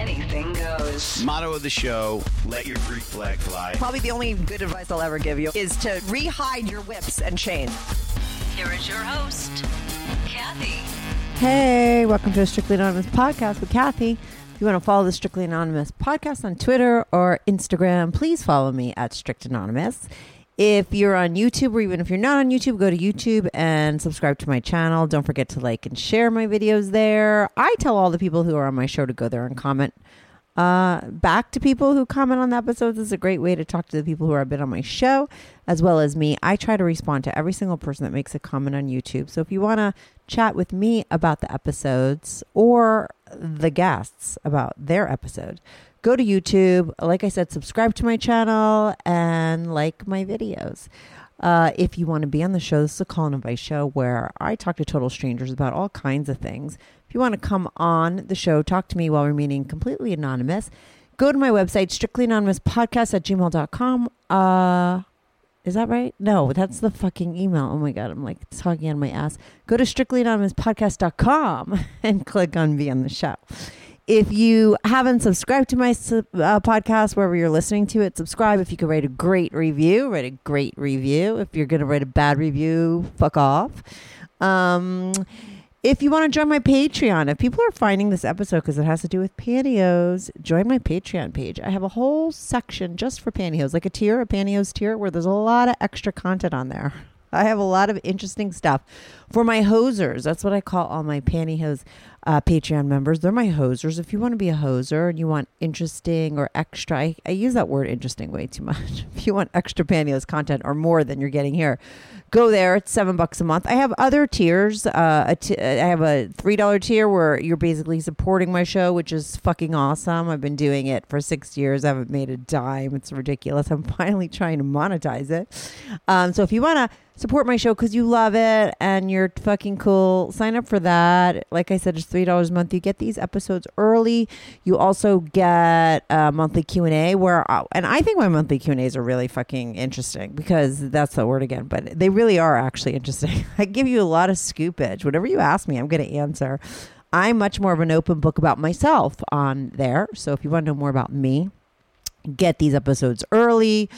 anything goes. Motto of the show: Let your Greek flag fly. Probably the only good advice I'll ever give you is to re-hide your whips and chains. Here is your host, Kathy. Hey, welcome to a Strictly Anonymous podcast with Kathy. If you want to follow the Strictly Anonymous podcast on Twitter or Instagram, please follow me at Strict Anonymous. If you're on YouTube or even if you're not on YouTube, go to YouTube and subscribe to my channel. Don't forget to like and share my videos there. I tell all the people who are on my show to go there and comment uh, back to people who comment on the episodes. Is a great way to talk to the people who have been on my show as well as me. I try to respond to every single person that makes a comment on YouTube. So if you want to chat with me about the episodes or the guests about their episode, go to YouTube. Like I said, subscribe to my channel and like my videos. Uh, if you want to be on the show, this is a call and invite show where I talk to total strangers about all kinds of things. If you want to come on the show, talk to me while remaining completely anonymous, go to my website, strictlyanonymouspodcast at gmail.com. Uh, is that right? No, that's the fucking email. Oh my God, I'm like talking on my ass. Go to strictlyanonymouspodcast.com and click on Be on the Show. If you haven't subscribed to my uh, podcast, wherever you're listening to it, subscribe. If you could write a great review, write a great review. If you're going to write a bad review, fuck off. Um, if you want to join my Patreon, if people are finding this episode because it has to do with pantyhose, join my Patreon page. I have a whole section just for pantyhose, like a tier, a pantyhose tier, where there's a lot of extra content on there. I have a lot of interesting stuff for my hosers. That's what I call all my pantyhose uh, Patreon members. They're my hosers. If you want to be a hoser and you want interesting or extra, I, I use that word interesting way too much. if you want extra pantyhose content or more than you're getting here, go there. It's seven bucks a month. I have other tiers. Uh, t- I have a three dollar tier where you're basically supporting my show, which is fucking awesome. I've been doing it for six years. I haven't made a dime. It's ridiculous. I'm finally trying to monetize it. Um, so if you want to support my show because you love it and you're fucking cool, sign up for that. Like I said, it's three dollars a month. You get these episodes early. You also get a monthly Q and A where, I, and I think my monthly Q and A's are really fucking interesting because that's the word again, but they really are actually interesting. I give you a lot of scoopage. Whatever you ask me, I'm going to answer. I'm much more of an open book about myself on there. So if you want to know more about me, get these episodes early.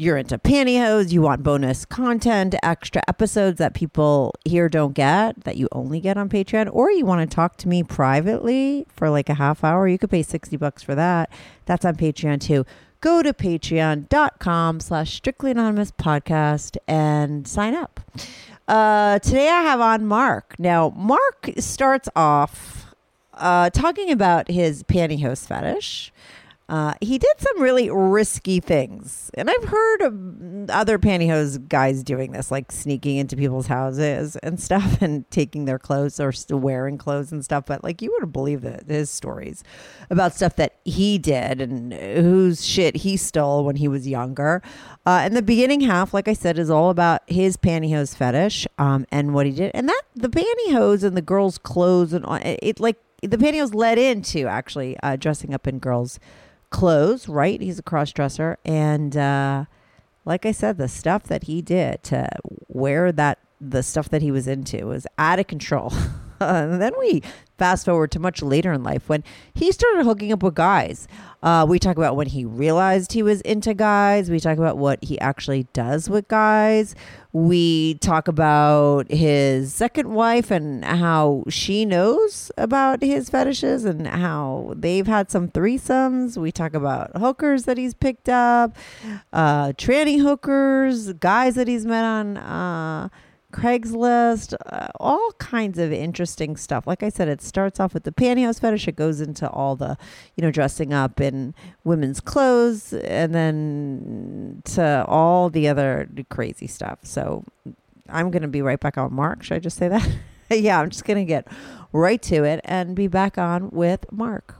You're into pantyhose, you want bonus content, extra episodes that people here don't get that you only get on Patreon, or you want to talk to me privately for like a half hour, you could pay 60 bucks for that. That's on Patreon too. Go to patreon.com slash strictly anonymous podcast and sign up. Uh, today I have on Mark. Now, Mark starts off uh, talking about his pantyhose fetish. Uh, he did some really risky things. And I've heard of other pantyhose guys doing this, like sneaking into people's houses and stuff and taking their clothes or wearing clothes and stuff. But like, you wouldn't believe it, his stories about stuff that he did and whose shit he stole when he was younger. Uh, and the beginning half, like I said, is all about his pantyhose fetish um, and what he did. And that the pantyhose and the girls' clothes and all, it, it like the pantyhose led into actually uh, dressing up in girls' clothes, right? He's a cross dresser. And uh, like I said, the stuff that he did to wear that, the stuff that he was into was out of control. and then we fast forward to much later in life when he started hooking up with guys. Uh, we talk about when he realized he was into guys. We talk about what he actually does with guys. We talk about his second wife and how she knows about his fetishes and how they've had some threesomes. We talk about hookers that he's picked up, uh, tranny hookers, guys that he's met on. Uh, Craigslist, uh, all kinds of interesting stuff. Like I said, it starts off with the pantyhose fetish. It goes into all the, you know, dressing up in women's clothes, and then to all the other crazy stuff. So I'm going to be right back on Mark. Should I just say that? yeah, I'm just going to get right to it and be back on with Mark.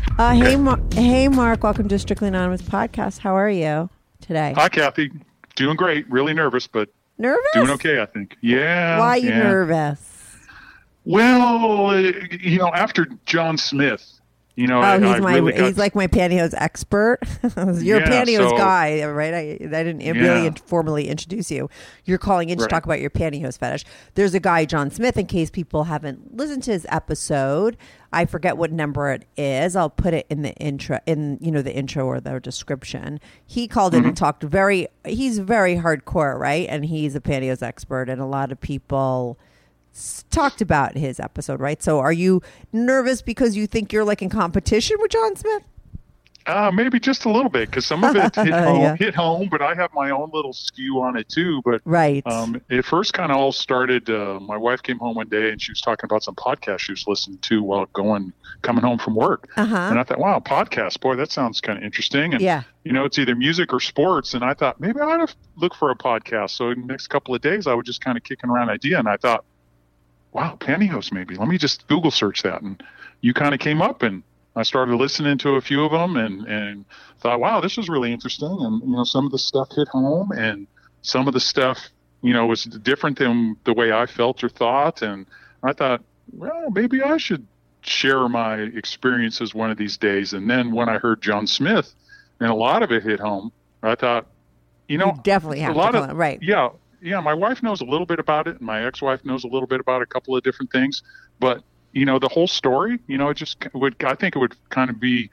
Uh, hey, Mar- hey, Mark. Welcome to Strictly Anonymous podcast. How are you today? Hi, Kathy. Doing great. Really nervous, but nervous? doing okay, I think. Yeah. Why are you yeah. nervous? Well, uh, you know, after John Smith, you know, Oh, I, he's I my really he's like my pantyhose expert. You're a pantyhose so- guy, right? I, I didn't really Yeah. in- formally introduce you. You're calling in to talk about your pantyhose fetish. There's a guy, John Smith, in case people haven't listened to his episode. I forget what number it is. I'll put it in the intro, in you know the intro or the description. He called in and Mm-hmm. talked very. He's very hardcore, right? And he's a pantyhose expert, and a lot of people talked about his episode, right? So, are you nervous because you think you're like in competition with John Smith? Uh, maybe just a little bit because some of it hit home, Yeah. hit home, but I have my own little skew on it too. But Right. um, it first kind of all started. Uh, my wife came home one day and she was talking about some podcast she was listening to while going coming home from work. Uh-huh. And I thought, wow, podcast, boy, that sounds kind of interesting. And Yeah. you know, it's either music or sports. And I thought maybe I ought to look for a podcast. So in the next couple of days, I was just kind of kicking around idea, and I thought, wow, pantyhose, maybe. Let me just Google search that, and you kind of came up, and I started listening to a few of them, and and thought, wow, this is really interesting. And you know, some of the stuff hit home, and some of the stuff, you know, was different than the way I felt or thought. And I thought, well, maybe I should share my experiences one of these days. And then when I heard John Smith, and a lot of it hit home, I thought, you know, You definitely have a lot to of right. Yeah, yeah. My wife knows a little bit about it, and my ex-wife knows a little bit about a couple of different things. But you know, the whole story, you know, it just would. I think it would kind of be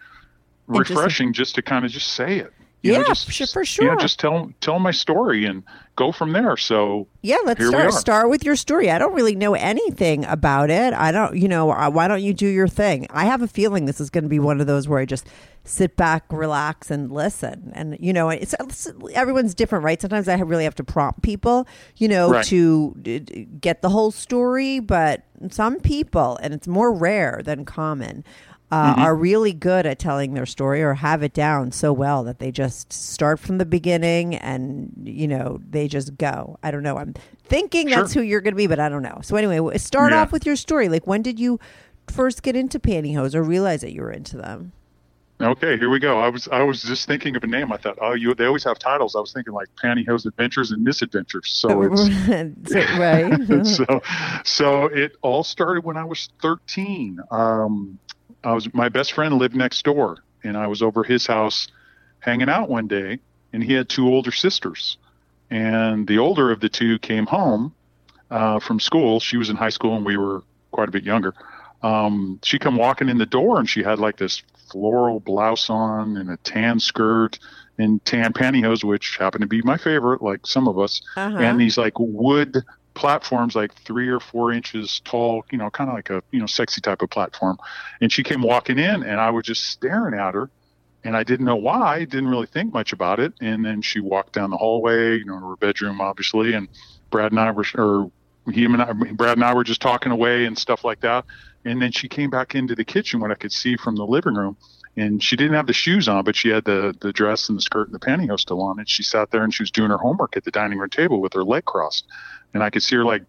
refreshing just to kind of just say it. You Yeah, know, just, for- sure. Yeah, just tell tell my story and go from there. So Yeah, let's start start with your story. I don't really know anything about it. I don't, you know, uh, why don't you do your thing? I have a feeling this is going to be one of those where I just sit back, relax, and listen. And you know, it's, it's everyone's different, right? Sometimes I really have to prompt people, you know, Right. to get the whole story. But some people, and it's more rare than common. Uh, Mm-hmm. Are really good at telling their story or have it down so well that they just start from the beginning and you know they just go. I don't know. I'm thinking that's who you're going to be, but I don't know. So anyway, start Yeah. off with your story. Like when did you first get into pantyhose or realize that you were into them? okay, here we go. I was I was just thinking of a name. I thought, oh, you they always have titles. I was thinking like Pantyhose Adventures and Misadventures. So it's So- right. so, so it all started when I was 13. Um, I was my best friend lived next door, and I was over his house hanging out one day, and he had two older sisters, and the older of the two came home uh, from school. She was in high school, and we were quite a bit younger. Um, she come walking in the door, and she had like this floral blouse on and a tan skirt and tan pantyhose, which happened to be my favorite, like some of us Uh-huh. and these like wood platforms like three or four inches tall you know kind of like a you know sexy type of platform. And she came walking in and i was just staring at her and i didn't know why didn't really think much about it. And then she walked down the hallway you know to her bedroom obviously and brad and i were or he and I, brad and i were just talking away and stuff like that. And then she came back into the kitchen what i could see from the living room and she didn't have the shoes on, but she had the the dress and the skirt and the pantyhose still on. And she sat there and she was doing her homework at the dining room table with her leg crossed, and I could see her like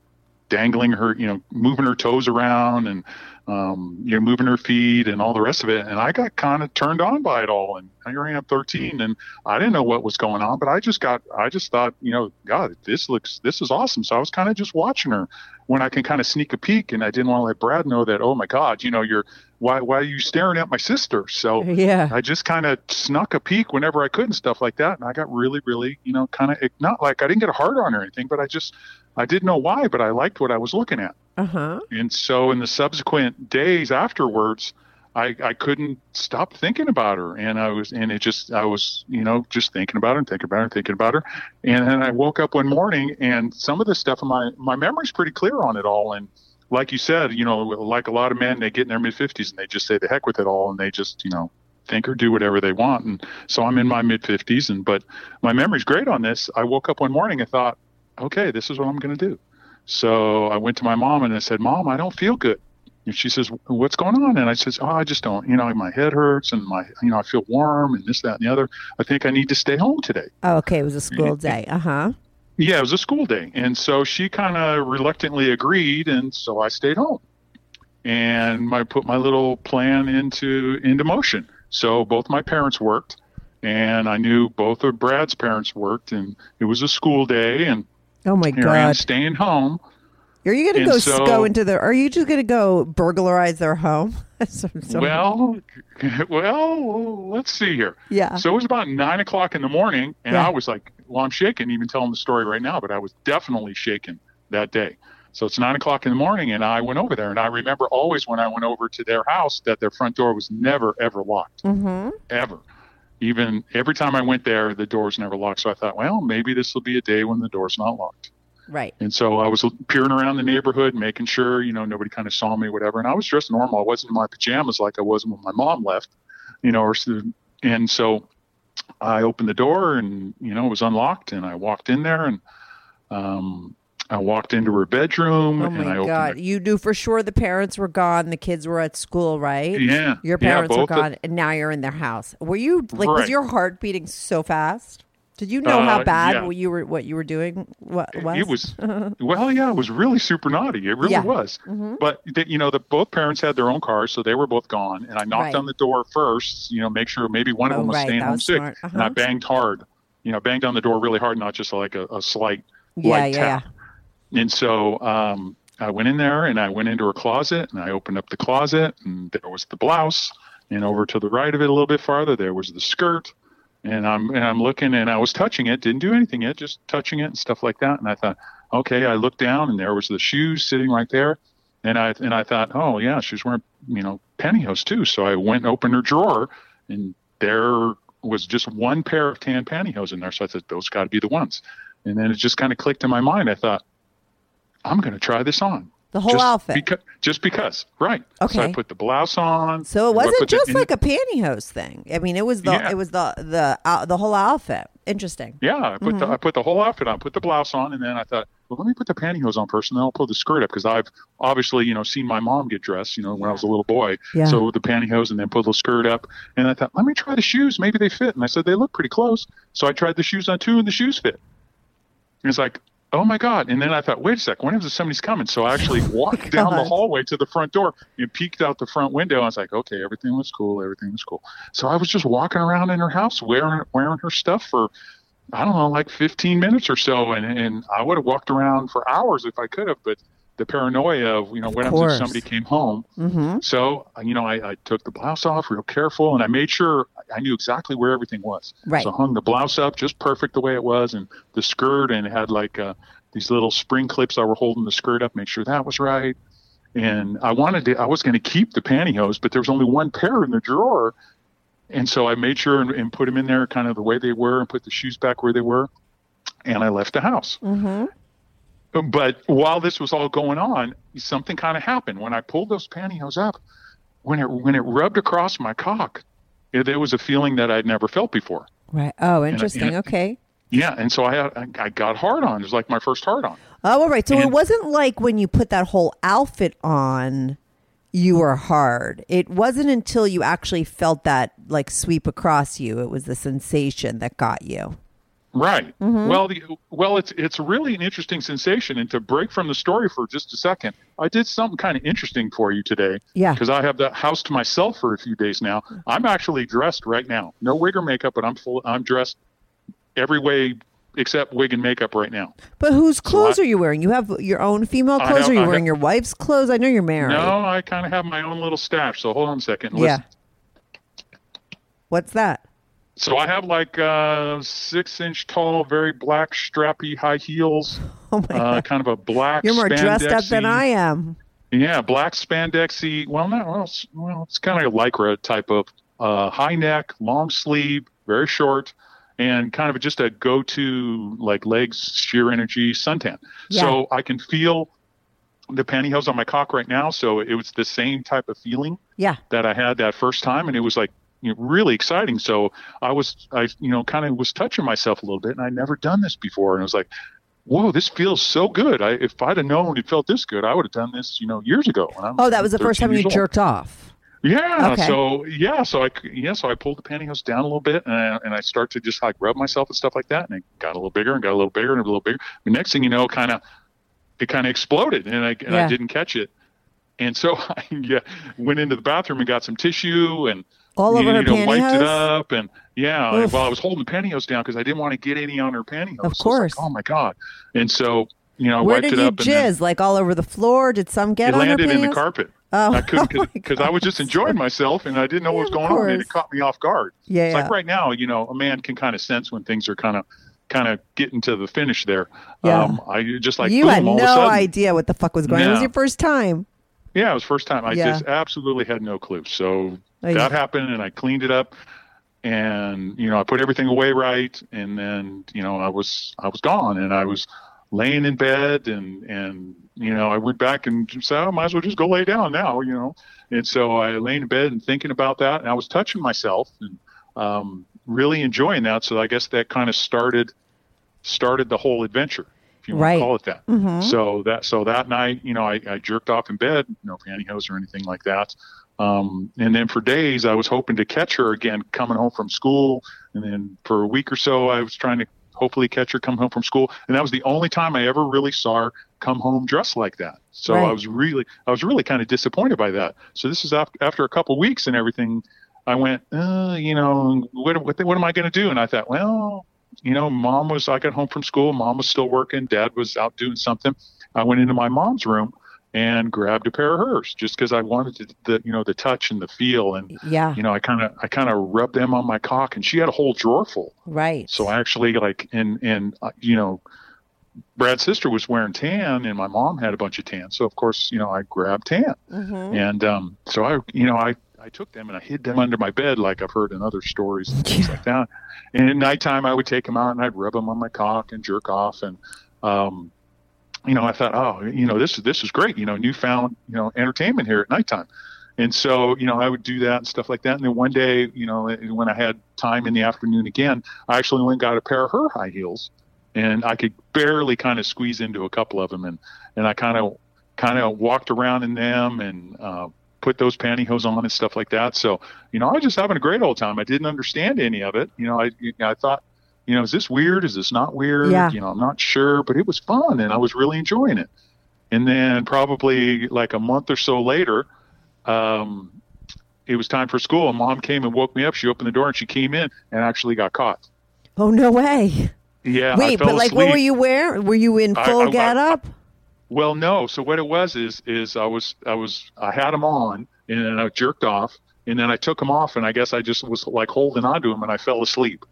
dangling her, you know, moving her toes around and um, you know, moving her feet and all the rest of it. And I got kind of turned on by it all. And here I am, 13, and I didn't know what was going on, but I just got, I just thought, you know, God, this looks, this is awesome. So I was kind of just watching her when I can kind of sneak a peek, and I didn't want to let Brad know that. Oh my God, you know, you're why why are you staring at my sister? So Yeah. I just kind of snuck a peek whenever I could and stuff like that. And I got really, really, you know, kind of not like I didn't get a hard on or anything, but I just, I didn't know why, but I liked what I was looking at. Uh huh. And so in the subsequent days afterwards, I, I couldn't stop thinking about her. And I was, and it just, I was, you know, just thinking about her and thinking about her and thinking about her. And then I woke up one morning and some of the stuff in my, my memory's pretty clear on it all. And like you said, you know, like a lot of men, they get in their mid 50s and they just say the heck with it all and they just, you know, think or do whatever they want. And so I'm in my mid 50s, and but my memory's great on this. I woke up one morning and thought, okay, this is what I'm going to do. So I went to my mom and I said, Mom, I don't feel good. And she says, "What's going on?" And I says, "Oh, I just don't. You know, my head hurts and my, you know, I feel warm and this, that, and the other. I think I need to stay home today." Oh, okay, it was a school day. Uh huh. Yeah, it was a school day, and so she kind of reluctantly agreed, and so I stayed home, and I put my little plan into into motion. So both my parents worked, and I knew both of Brad's parents worked, and it was a school day, and Oh my here I am god. staying home. Are you going to go so- go into their? Are you just going to go burglarize their home? So- so- Well, well, let's see here. yeah. So it was about nine o'clock in the morning, and Yeah. I was like, "Well, I'm shaking." Even telling the story right now, but I was definitely shaken that day. So it's nine o'clock in the morning, and I went over there, and I remember always when I went over to their house that their front door was never ever locked, mm-hmm. ever. Even every time I went there, the door was never locked. So I thought, well, maybe this will be a day when the door's not locked. Right. And so I was peering around the neighborhood, making sure, you know, nobody kind of saw me, whatever. And I was dressed normal. I wasn't in my pajamas like I was when my mom left, you know, or, and so I opened the door and, you know, it was unlocked and I walked in there and, um, I walked into her bedroom Oh and I my opened god. the- You knew for sure the parents were gone. The kids were at school, right? yeah, Your yeah, parents were both of- gone, and now you're in their house. Were you like? Was your heart beating so fast? Did you know how Uh, bad yeah. what you were what you were doing? What was? It was well, yeah, it was really super naughty. It really Yeah. was. Mhm. But the, you know, the both parents had their own cars, so they were both gone. And I knocked Right. on the door first, you know, make sure maybe one of Oh, them was right, staying that home was sick, smart. and I Uh-huh. banged hard. You know, banged on the door really hard, not just like a, a slight Yeah, light yeah, tap. And so um, I went in there and I went into her closet and I opened up the closet and there was the blouse. And over to the right of it a little bit farther, there was the skirt. And I'm and I'm looking and I was touching it, didn't do anything yet, just touching it and stuff like that. And I thought, okay, I looked down and there was the shoes sitting right there. And I and I thought, oh yeah, she's wearing you know pantyhose too. So I went and opened her drawer and there was just one pair of tan pantyhose in there. So I said, those got to be the ones. And then it just kind of clicked in my mind. I thought, I'm going to try this on. The whole just outfit. Because, just because, right? Okay. So. I put the blouse on. so it wasn't put the- just like a pantyhose thing. I mean, it was the Yeah. it was the the uh, the whole outfit. Interesting. Yeah, I put Mm-hmm. the I put the whole outfit on, put the blouse on, and then I thought, well, let me put the pantyhose on first, and then I'll pull the skirt up because I've obviously you know seen my mom get dressed, you know, when I was a little boy. Yeah. So the pantyhose, and then pull the skirt up, and I thought, let me try the shoes, maybe they fit. And I said they look pretty close, so I tried the shoes on too, and the shoes fit. And it's like, oh my god! And then I thought, wait a sec, when is somebody's coming? So I actually walked down the hallway to the front door and peeked out the front window. I was like, okay, everything was cool, everything was cool. So I was just walking around in her house wearing wearing her stuff for I don't know, like 15 minutes or so, and and I would have walked around for hours if I could have, but the paranoia of you know what happens if somebody came home. Mm-hmm. So you know, I, I took the blouse off real careful, and I made sure I knew exactly where everything was. Right. So I hung the blouse up just perfect the way it was, and the skirt, and it had like uh, these little spring clips that were holding the skirt up. Make sure that was right. And I wanted to, I was going to keep the pantyhose, but there was only one pair in the drawer. And so I made sure and, and put them in there kind of the way they were and put the shoes back where they were. And I left the house. Mm-hmm. But while this was all going on, something kind of happened. When I pulled those pantyhose up, when it, when it rubbed across my cock, it, there was a feeling that I'd never felt before. Right. Oh, interesting. and- okay. Yeah. And so I, had, I, I got hard on. It was like my first hard on. Oh, all right. So it wasn't like when you put that whole outfit on, you were hard. It wasn't until you actually felt that like sweep across you. It was the sensation that got you. Right. Mm-hmm. Well, the, well, it's it's really an interesting sensation. And to break from the story for just a second, I did something kind of interesting for you today. Yeah. Because I have the house to myself for a few days now. I'm actually dressed right now, no wig or makeup, but I'm full. I'm dressed every way except wig and makeup right now. But whose clothes I- are you wearing? You have your own female clothes, have- are you I wearing have- your wife's clothes? I know you're married. No, I kind of have my own little stash. So hold on a second. Yeah. What's that? So I have like uh, six inch tall, very black, strappy high heels. Oh my Uh, god. kind of a black. You're more dressed up than I am. Yeah, black spandexy. Well, no, well. It's, well, it's kind of like lycra type of uh, high neck, long sleeve, very short, and kind of just a go-to like L'eggs Sheer Energy suntan. Yeah. So I can feel the pantyhose on my cock right now. So it was the same type of feeling Yeah. that I had that first time, and it was like you know, really exciting. So I was, I, you know, kind of was touching myself a little bit and I'd never done this before. And I was like, whoa, this feels so good. I, if I'd have known it felt this good, I would have done this, you know, years ago. Oh, that was the first time you old. jerked off. Yeah. Okay. So yeah. So I yeah. So I pulled the pantyhose down a little bit, and I, and I start to just like rub myself and stuff like that, and it got a little bigger and got a little bigger and a little bigger. The next thing you know, kind of it kind of exploded, and I and Yeah. I didn't catch it, and so I yeah, went into the bathroom and got some tissue and All over you, her know, wiped it up, and yeah. Oof. Well, I was holding the pantyhose down because I didn't want to get any on her pantyhose. Of So course. like, oh my god! And so you know, I Where wiped did it you up and then- jizz? Like all over the floor? Did some get it on her landed in the carpet. Oh, I couldn't oh because I was just enjoying myself and I didn't know what was going on and it caught me off guard. Yeah, It's yeah. like right now, you know, a man can kind of sense when things are kind of kind of getting to the finish there. Yeah. Um, I just like you boom, had no sudden. idea what the fuck was going on. It was your first time. Yeah, it was first time. I Yeah. just absolutely had no clue. So Oh, that happened and I cleaned it up and you know, I put everything away right and then, you know, I was I was gone and I was laying in bed and and you know, I went back and said, oh, I might as well just go lay down now, you know. And so I lay in bed and thinking about that and I was touching myself and um, really enjoying that. So I guess that kind of started started the whole adventure, if you want Right. to call it that. Mhm. So that so that night, you know, I, I jerked off in bed, no pantyhose or anything like that. Um, and then for days, I was hoping to catch her again coming home from school. And then for a week or so, I was trying to hopefully catch her come home from school. And that was the only time I ever really saw her come home dressed like that. So Right. I was really, I was really kind of disappointed by that. So this is after, after a couple weeks and everything. I went, uh, you know, what, what, what am I going to do? And I thought, well, you know, mom was, I got home from school. Mom was still working. Dad was out doing something. I went into my mom's room and grabbed a pair of hers just because I wanted to, the, you know, the touch and the feel. And, Yeah, you know, I kind of, I kind of rubbed them on my cock and she had a whole drawer full. right. So I actually like, and, and, uh, you know, Brad's sister was wearing tan and my mom had a bunch of tan. So of course, you know, I grabbed tan. Mhm. And um, so I, you know, I, I took them and I hid them under my bed, like I've heard in other stories and things like that. And at nighttime, I would take them out and I'd rub them on my cock and jerk off. And, um, you know, I thought, oh, you know, this this is great. You know, newfound, you know, entertainment here at nighttime. And so, you know, I would do that and stuff like that. And then one day, you know, when I had time in the afternoon again, I actually went and got a pair of her high heels, and I could barely kind of squeeze into a couple of them, and and I kind of kind of walked around in them and uh, put those pantyhose on and stuff like that. So, you know, I was just having a great old time. I didn't understand any of it. You know, I I thought, you know, is this weird? Is this not weird? Yeah. You know, I'm not sure, but it was fun, and I was really enjoying it. And then probably like a month or so later, um, it was time for school, and mom came and woke me up. She opened the door and she came in and actually got caught. Oh no way! Yeah. I Wait, but like, what were you wearing? Were you in full I- I- get up? Well, no. So what it was is is I was I was I had them on and then I jerked off and then I took them off and I guess I just was like holding onto them and I fell asleep.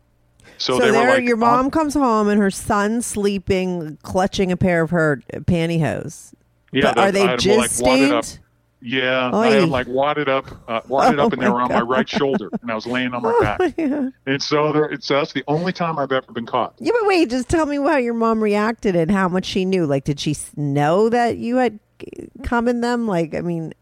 So, So, they there, were like, your "Um, mom comes home and her son's sleeping, clutching a pair of her pantyhose. Yeah, But are they 'em, like, stained? Yeah, Oy. I had like wadded up, uh, wadded Oh up, and they were on my right shoulder, and I was laying on my back. yeah. And so, there, so that's the only time I've ever been caught. Yeah, but wait, just tell me how your mom reacted and how much she knew. Like, did she know that you had come in them? Like, I mean,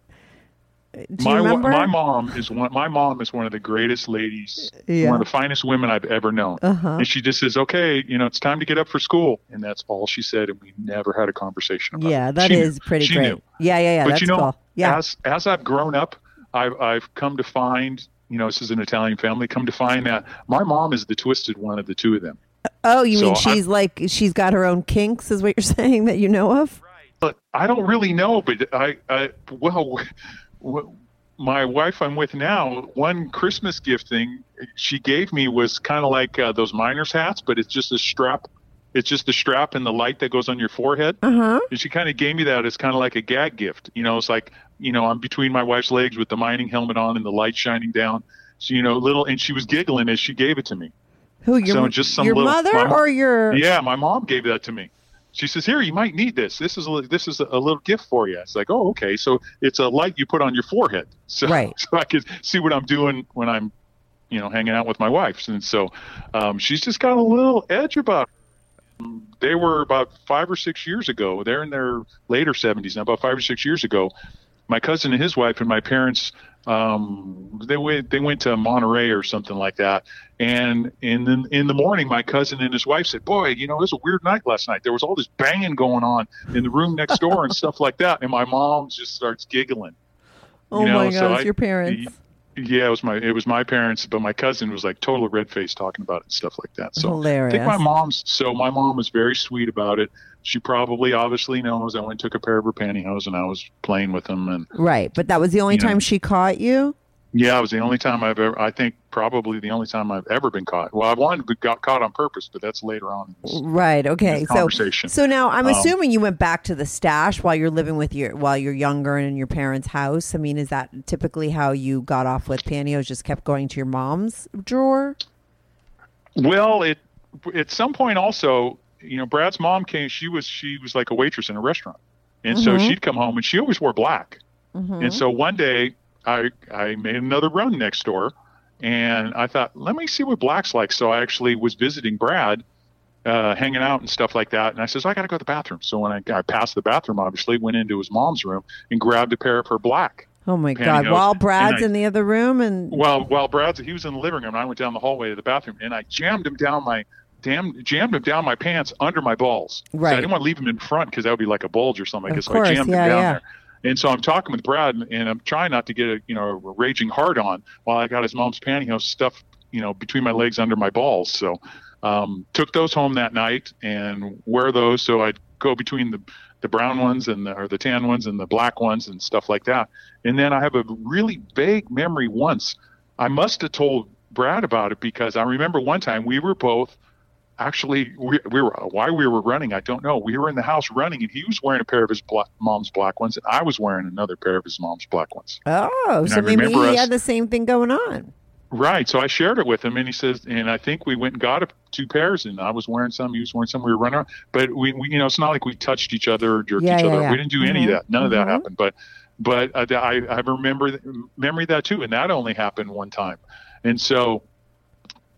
do my my mom is one. My mom is one of the greatest ladies, Yeah. one of the finest women I've ever known. Uh-huh. And she just says, "Okay, you know, it's time to get up for school," and that's all she said. And we never had a conversation about yeah, it. that She is knew. pretty She great. knew. Yeah, yeah, yeah. but that's you know, cool. Yeah. as as I've grown up, I've I've come to find, you know, this is an Italian family. Come to find that my mom is the twisted one of the two of them. oh, you mean so I- she's like she's got her own kinks? Is what you're saying that you know of? But I don't really know. But I, I well, w- my wife I'm with now, one Christmas gift thing she gave me was kind of like uh, those miners hats, but it's just a strap. It's just the strap and the light that goes on your forehead. Uh huh. And she kind of gave me that as kind of like a gag gift. You know, it's like, you know, I'm between my wife's legs with the mining helmet on and the light shining down. So, you know, little, and she was giggling as she gave it to me. Who your So just some your little- mother or your? Yeah, my mom gave that to me. She says, "Here, you might need this. This is a, this is a little gift for you." It's like, "Oh, okay." So it's a light you put on your forehead, so Right. so I could see what I'm doing when I'm, you know, hanging out with my wife. And so um, she's just got a little edge about. Her. They were about five or six years ago. They're in their later 70s now. About five or six years ago, my cousin and his wife and my parents um, they went they went to Monterey or something like that. And in the, in the morning, my cousin and his wife said, "Boy, you know, it was a weird night last night. There was all this banging going on in the room next door and stuff like that." And my mom just starts giggling. Oh you know, my so gosh, I- your parents. Yeah, it was my it was my parents, but my cousin was like total red face talking about it and stuff like that. So I Hilarious. think my mom's so my mom was very sweet about it. She probably obviously knows I went and took a pair of her pantyhose and I was playing with them and Right, but that was the only You know. time she caught you. yeah, it was the only time I've ever I think probably the only time I've ever been caught. Well, I wanted to got caught on purpose, but that's later on. this- Right. Okay. So conversation. so now I'm Um, assuming you went back to the stash while you're living with your while you're younger and in your parents' house. I mean, is that typically how you got off with pantyhose? Just kept going to your mom's drawer. Well, it at some point also, you know, Brad's mom came. She was she was like a waitress in a restaurant, and so Mhm. she'd come home and she always wore black. Mhm. And so one day, I I made another run next door, and I thought, let me see what black's like. So I actually was visiting Brad, uh, hanging out and stuff like that. And I says, I got to go to the bathroom. So when I, I passed the bathroom, obviously went into his mom's room and grabbed a pair of her black. Oh my God! While Brad's I- in the other room and While while Brad's he was in the living room, and I went down the hallway to the bathroom, and I jammed him down my. Damn, jammed him down my pants under my balls. So Right. I didn't want to leave him in front because that would be like a bulge or something. So course, I jammed yeah, him down yeah. there. And so I'm talking with Brad, and, and I'm trying not to get a you know a raging hard on while I got his mom's pantyhose stuffed you know between my legs under my balls. So um, took those home that night and wear those. So I'd go between the the brown ones and the, or the tan ones and the black ones and stuff like that. And then I have a really vague memory once I must have told Brad about it because I remember one time we were both actually we, we were why we were running I don't know. We were in the house running and he was wearing a pair of his black, mom's black ones and I was wearing another pair of his mom's black ones. Oh, so I maybe he us- had the same thing going on. right so I shared it with him and he says and I think we went and got a, two pairs and I was wearing some he was wearing some we were running around. But we, we you know it's not like we touched each other or jerked Yeah, each yeah, other yeah. we didn't do any Mhm, of that. None of that mhm. happened. But but uh, I, I remember memory that too and that only happened one time. And so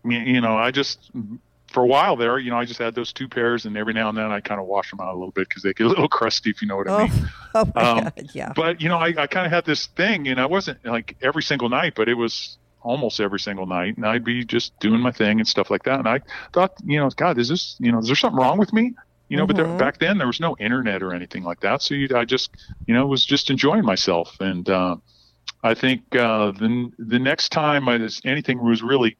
you know I just for a while there, you know, I just had those two pairs, and every now and then I kind of wash them out a little bit because they get a little crusty, if you know what I Oh, mean. oh my Um, God! Yeah. But you know, I, I kind of had this thing, and I wasn't like every single night, but it was almost every single night, and I'd be just doing my thing and stuff like that. And I thought, you know, God, is this, you know, is there something wrong with me? You know, but there, Mhm. back then there was no internet or anything like that, so you, I just, you know, was just enjoying myself, and uh, I think uh, the the next time I, anything was really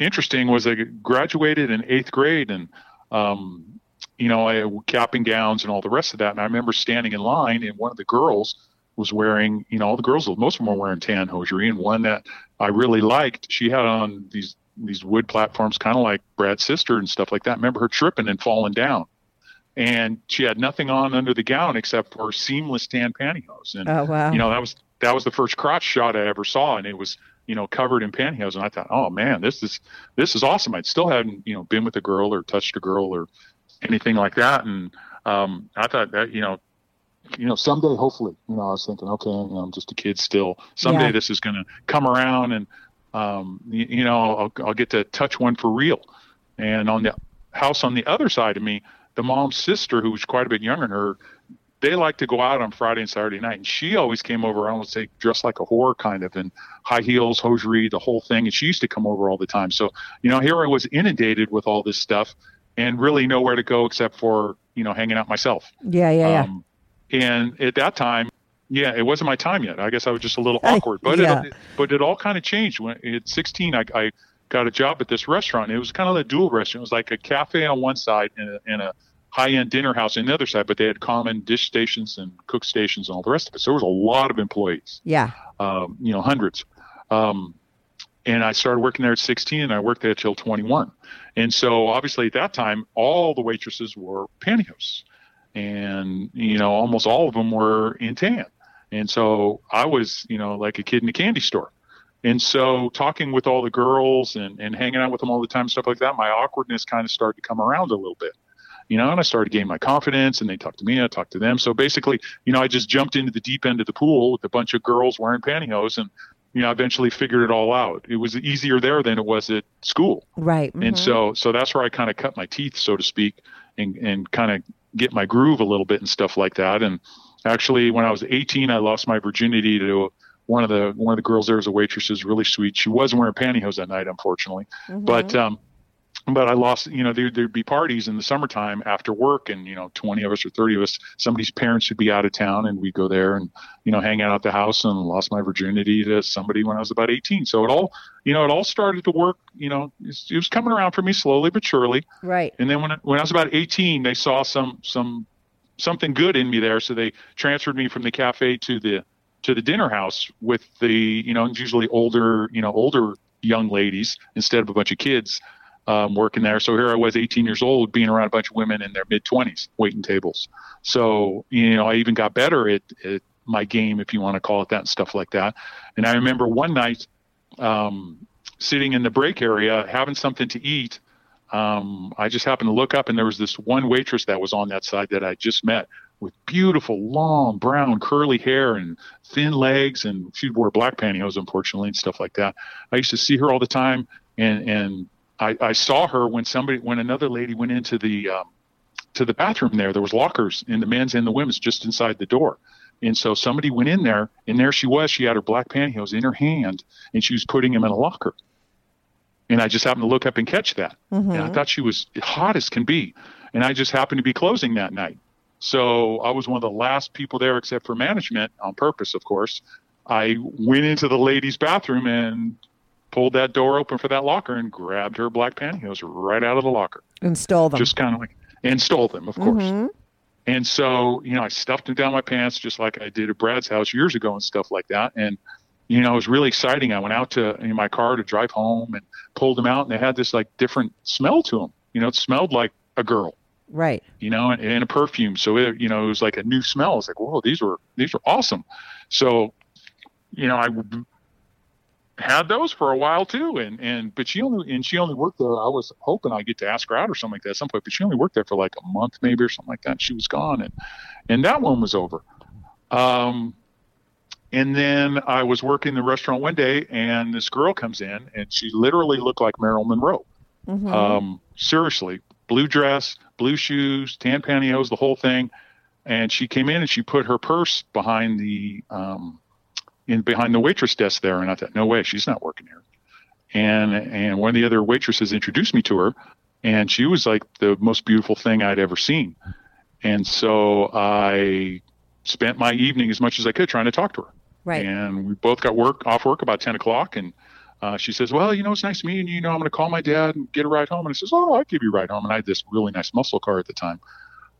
interesting was I graduated in eighth grade and um, you know I capping gowns and all the rest of that. And I remember standing in line and one of the girls was wearing you know all the girls most of them were wearing tan hosiery and one that I really liked. She had on these these wood platforms kind of like Brad's sister and stuff like that. I remember her tripping and falling down. And she had nothing on under the gown except for seamless tan pantyhose. And Oh wow. you know that was that was the first crotch shot I ever saw, and it was you know covered in pantyhose, and I thought, oh man, this is this is awesome. I still hadn't you know been with a girl or touched a girl or anything like that, and um, I thought that you know you know someday hopefully you know I was thinking, okay, you know I'm just a kid still. Someday Yeah. this is going to come around, and um, you, you know I'll, I'll get to touch one for real. And on the house on the other side of me, the mom's sister, who was quite a bit younger than her, they like to go out on Friday and Saturday night. And she always came over, I would say, dressed like a whore kind of, in high heels, hosiery, the whole thing. And she used to come over all the time. So, you know, here I was inundated with all this stuff and really nowhere to go except for, you know, hanging out myself. yeah, yeah, yeah. Um, and at that time, yeah, it wasn't my time yet. I guess I was just a little awkward, but yeah. it, but it all kind of changed when at 16. I, I got a job at this restaurant. It was kind of a dual restaurant. It was like a cafe on one side and a, and a high-end dinner house on the other side, but they had common dish stations and cook stations and all the rest of it. So there was a lot of employees, yeah. um, you know, hundreds. Um, and I started working there at 16 and I worked there till 21. And so obviously at that time, all the waitresses wore pantyhose and, you know, almost all of them were in tan. And so I was, you know, like a kid in a candy store. And so talking with all the girls and, and hanging out with them all the time, stuff like that, my awkwardness kind of started to come around a little bit. You know, and I started gaining my confidence and they talked to me, I talked to them. So basically, you know, I just jumped into the deep end of the pool with a bunch of girls wearing pantyhose and, you know, eventually figured it all out. It was easier there than it was at school. Right. And mhm. so, so that's where I kind of cut my teeth, so to speak, and, and kind of get my groove a little bit and stuff like that. And, Actually, when I was 18, I lost my virginity to one of the one of the girls there was a waitress, is really sweet. She wasn't wearing pantyhose that night, unfortunately, but um, but I lost, you know, there, there'd be parties in the summertime after work and, you know, 20 of us or 30 of us, somebody's parents would be out of town and we'd go there and, you know, hang out at the house and lost my virginity to somebody when I was about 18. So it all, you know, it all started to work, you know, it was coming around for me slowly but surely. Right. And then when, when I was about 18, they saw some, some, something good in me there. So they transferred me from the cafe to the, to the dinner house with the, you know, usually older, you know, older young ladies instead of a bunch of kids um, working there. So here I was, 18 years old, being around a bunch of women in their mid 20s, waiting tables. So you know, I even got better at, at my game, if you want to call it that, and stuff like that. And I remember one night um, sitting in the break area having something to eat. Um, I just happened to look up, and there was this one waitress that was on that side that I just met with beautiful, long, brown, curly hair and thin legs, and she wore black pantyhose, unfortunately, and stuff like that. I used to see her all the time, and and I, I saw her when somebody when another lady went into the um, to the bathroom there. There was lockers in the men's and the women's just inside the door. And so somebody went in there, and there she was. She had her black pantyhose in her hand, and she was putting them in a locker. And I just happened to look up and catch that. And I thought she was hot as can be. And I just happened to be closing that night. So I was one of the last people there, except for management, on purpose, of course. I went into the ladies' bathroom and pulled that door open for that locker and grabbed her black pantyhose right out of the locker. And stole them. Just kind of like, and stole them, of course. Mm-hmm. And so, you know, I stuffed them down my pants just like I did at Brad's house years ago and stuff like that. And, you know, it was really exciting. I went out to in my car to drive home and pulled them out, and they had this like different smell to them. You know, it smelled like a girl right. you know, and, and a perfume. So it, you know, it was like a new smell. It's like, whoa, these were these were awesome. So, you know, I had those for a while too, and and but she only and she only worked there. I was hoping I'd get to ask her out or something like that at some point, but she only worked there for like a month maybe or something like that. And she was gone, and and that one was over. Um, and then I was working the restaurant one day, and this girl comes in, and she literally looked like Marilyn Monroe. Um, seriously, blue dress, blue shoes, tan pantyhose, the whole thing. And she came in and she put her purse behind the um, in behind the waitress desk there, and I thought, no way, she's not working here. And and one of the other waitresses introduced me to her, and she was like the most beautiful thing I'd ever seen. And so I spent my evening as much as I could trying to talk to her. Right. And we both got work off work about ten o'clock, and uh, she says, "Well, you know, it's nice meeting you. You know, I'm going to call my dad and get a ride home." And I says, "Oh, I'll give you a ride home." And I had this really nice muscle car at the time.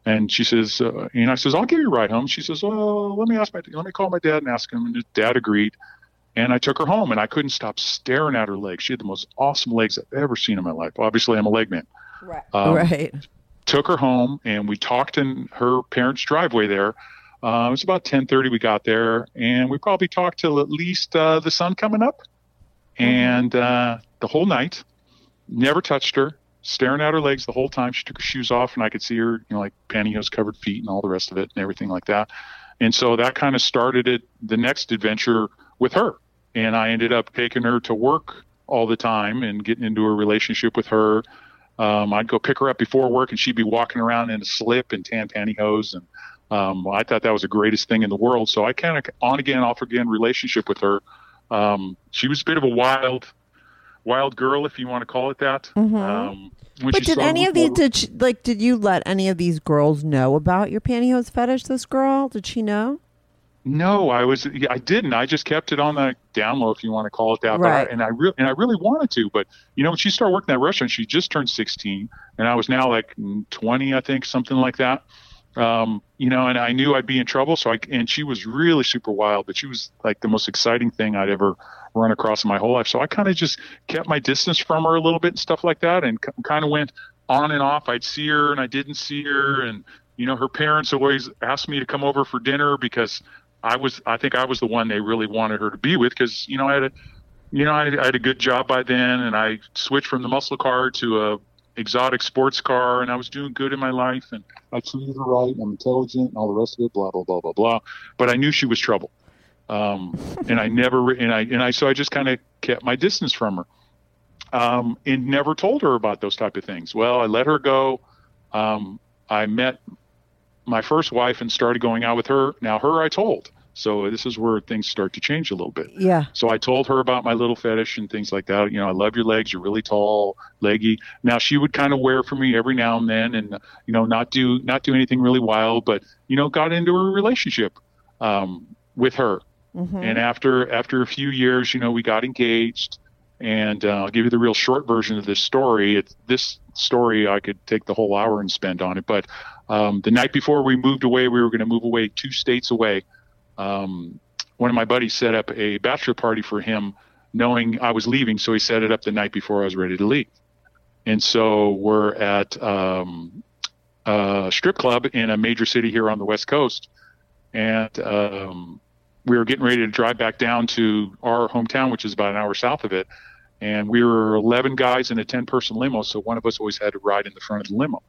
And she says, uh, and I says, "I'll give you a ride home." She says, "Oh, let me ask my, let me call my dad and ask him." And his dad agreed. And I took her home, and I couldn't stop staring at her legs. She had the most awesome legs I've ever seen in my life. Obviously, I'm a leg man. Right. Um, right. took her home and we talked in her parents' driveway there. Uh, it was about 10:30 we got there, and we probably talked till at least uh, the sun coming up, and uh, the whole night. Never touched her, staring at her legs the whole time. She took her shoes off, and I could see her, you know, like pantyhose covered feet and all the rest of it, and everything like that. And so that kind of started it, the next adventure with her. And I ended up taking her to work all the time and getting into a relationship with her. Um, I'd go pick her up before work, and she'd be walking around in a slip and tan pantyhose, and um, I thought that was the greatest thing in the world. So I kind of on again, off again relationship with her. Um, she was a bit of a wild, wild girl, if you want to call it that. Um, Mm-hmm. But did any of these did she, like did you let any of these girls know about your pantyhose fetish? This girl did she know? No, I was. I didn't. I just kept it on the down low, if you want to call it that. But I- and I really and I really wanted to, but you know, when she started working that restaurant, she just turned 16, and I was now like 20, I think, something like that. Um, you know, and I knew I'd be in trouble. So I and she was really super wild, but she was like the most exciting thing I'd ever run across in my whole life. So I kind of just kept my distance from her a little bit and stuff like that, and kind of went on and off. I'd see her and I didn't see her, and you know, her parents always asked me to come over for dinner because I was, I think I was the one they really wanted her to be with because, you know, I had a, you know, I, I had a good job by then and I switched from the muscle car to a exotic sports car and I was doing good in my life and I treated her right. and I'm intelligent and all the rest of it, blah, blah, blah, blah, blah. But I knew she was trouble. Um, and I never, and I, and I, so I just kind of kept my distance from her. Um, and never told her about those type of things. Well, I let her go. Um, I met my first wife and started going out with her. Now her I told. So this is where things start to change a little bit. Yeah. So I told her about my little fetish and things like that. You know, I love your legs. You're really tall, leggy. Now she would kind of wear for me every now and then, and you know, not do not do anything really wild, but you know, got into a relationship um, with her. And after after a few years, you know, we got engaged. And uh, I'll give you the real short version of this story. It's, this story I could take the whole hour and spend on it. But um, the night before we moved away, we were going to move away two states away um, one of my buddies set up a bachelor party for him, knowing I was leaving. So he set it up the night before I was ready to leave. And so we're at um, a strip club in a major city here on the West Coast. And um, we were getting ready to drive back down to our hometown, which is about an hour south of it. And we were 11 guys in a 10 person limo. So one of us always had to ride in the front of the limo.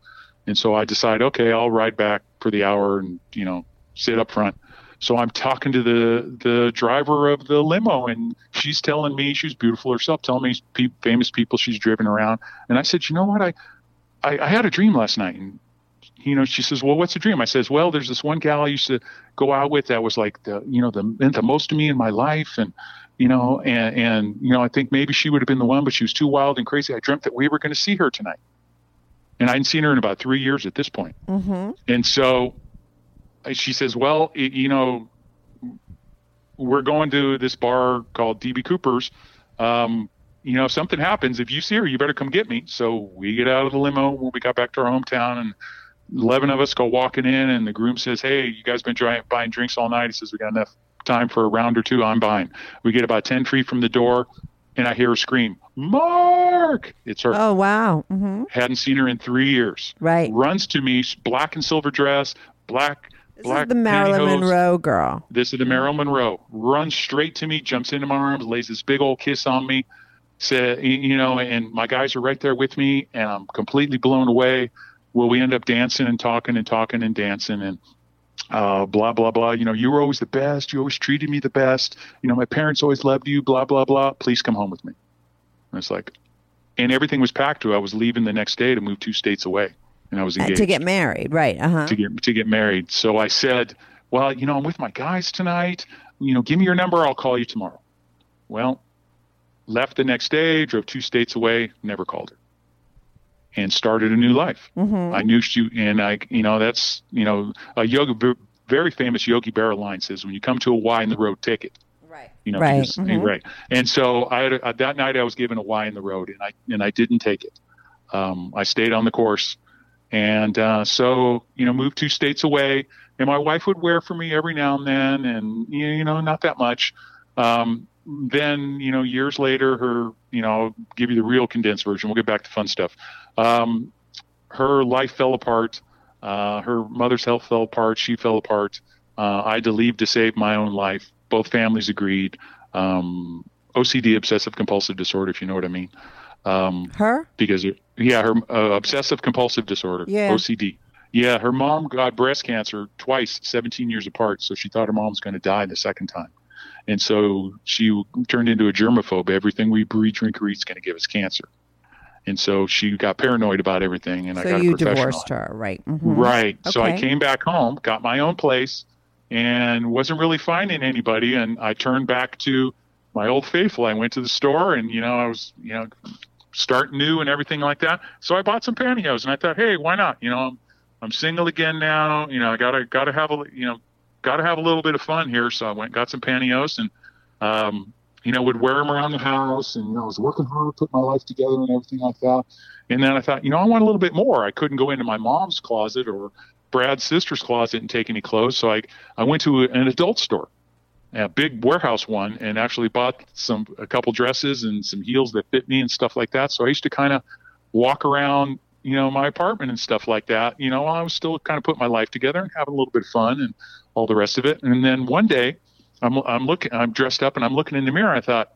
And so I decided, okay, I'll ride back for the hour and, you know, sit up front. So I'm talking to the the driver of the limo, and she's telling me she's beautiful herself, telling me pe- famous people she's driven around. And I said, you know what, I, I I had a dream last night, and you know, she says, well, what's the dream? I says, well, there's this one gal I used to go out with that was like the you know the meant the most to me in my life, and you know, and and you know, I think maybe she would have been the one, but she was too wild and crazy. I dreamt that we were going to see her tonight, and I hadn't seen her in about three years at this point. Mm-hmm. And so she says, "Well, y- you know, we're going to this bar called DB Cooper's. Um, you know, if something happens, if you see her, you better come get me." So we get out of the limo when we got back to our hometown, and eleven of us go walking in, and the groom says, "Hey, you guys been trying buying drinks all night?" He says, "We got enough time for a round or two. I'm buying." We get about ten feet from the door, and I hear her scream, "Mark!" It's her. Oh wow. Mm-hmm. Hadn't seen her in three years. Right. Runs to me, black and silver dress, black. This black is the Marilyn pantyhose. Monroe girl. This is the Marilyn Monroe. Runs straight to me, jumps into my arms, lays this big old kiss on me. Said, you know, and my guys are right there with me, and I'm completely blown away. Well, we end up dancing and talking and talking and dancing and uh, blah blah blah. You know, you were always the best. You always treated me the best. You know, my parents always loved you. Blah blah blah. Please come home with me. And it's like, and everything was packed to. I was leaving the next day to move two states away, and I was Uh, engaged to get married, right? Uh huh. to get to get married. So I said, "Well, you know, I'm with my guys tonight. You know, give me your number. I'll call you tomorrow." Well, left the next day, drove two states away, never called her, and started a new life. Mm-hmm. I knew she, and I, you know, that's you know, a yoga, very famous Yogi Berra line says, "When you come to a Y in the road, take it." Right. You know, Right, mhm. right. And so I had a, that night I was given a Y in the road, and I and I didn't take it. Um, I stayed on the course, and uh, so you know, moved two states away. And my wife would wear for me every now and then, and you know, not that much. Um, then you know, years later, her you know, I'll give you the real condensed version. We'll get back to fun stuff. Um, her life fell apart. Uh, her mother's health fell apart. She fell apart. Uh, I had to leave to save my own life. Both families agreed. Um, OCD, obsessive compulsive disorder, if you know what I mean. Um, Her? because yeah, her uh, obsessive compulsive disorder, Yeah. OCD. Yeah, her mom got breast cancer twice, 17 years apart. So she thought her mom was going to die the second time. And so she turned into a germaphobe. Everything we breathe, drink, or eat is going to give us cancer. And so she got paranoid about everything. And I got you divorced her, right? Mhm. Right. So I came back home, got my own place, and wasn't really finding anybody. And I turned back to my old faithful. I went to the store, and you know, I was, you know, starting new and everything like that. So I bought some pantyhose, and I thought, hey, why not? You know, I'm, I'm single again now. You know, I gotta gotta have a, you know, gotta have a little bit of fun here. So I went got some pantyhose, and um, you know, would wear them around the house, and you know, I was working hard, put my life together, and everything like that. And then I thought, you know, I want a little bit more. I couldn't go into my mom's closet or Brad's sister's closet and take any clothes. So I, I went to an adult store, a big warehouse one, and actually bought some a couple dresses and some heels that fit me and stuff like that. So I used to kind of walk around, you know, my apartment and stuff like that. You know, I was still kind of putting my life together and having a little bit of fun and all the rest of it. And then one day, I'm I'm looking, I'm dressed up and I'm looking in the mirror. I thought,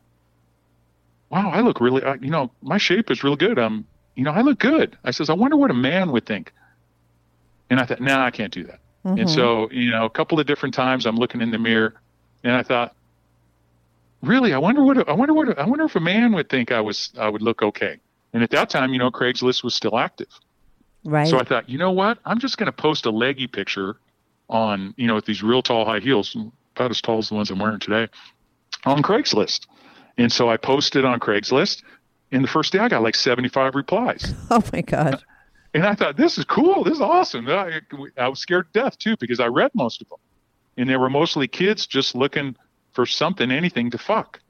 wow, I look really, I- you know, my shape is real good. I'm, you know, I look good. I says, I wonder what a man would think. And I thought, nah, I can't do that. Mm-hmm. And so, you know, a couple of different times I'm looking in the mirror and I thought, really, I wonder what, I wonder what, I wonder if a man would think I was, I would look okay. And at that time, you know, Craigslist was still active. Right. So I thought, you know what? I'm just going to post a leggy picture on, you know, with these real tall high heels, about as tall as the ones I'm wearing today, on Craigslist. And so I posted on Craigslist. And the first day I got like 75 replies. Oh my god. And I thought, this is cool. This is awesome. I, I was scared to death too because I read most of them. And they were mostly kids just looking for something, anything to fuck.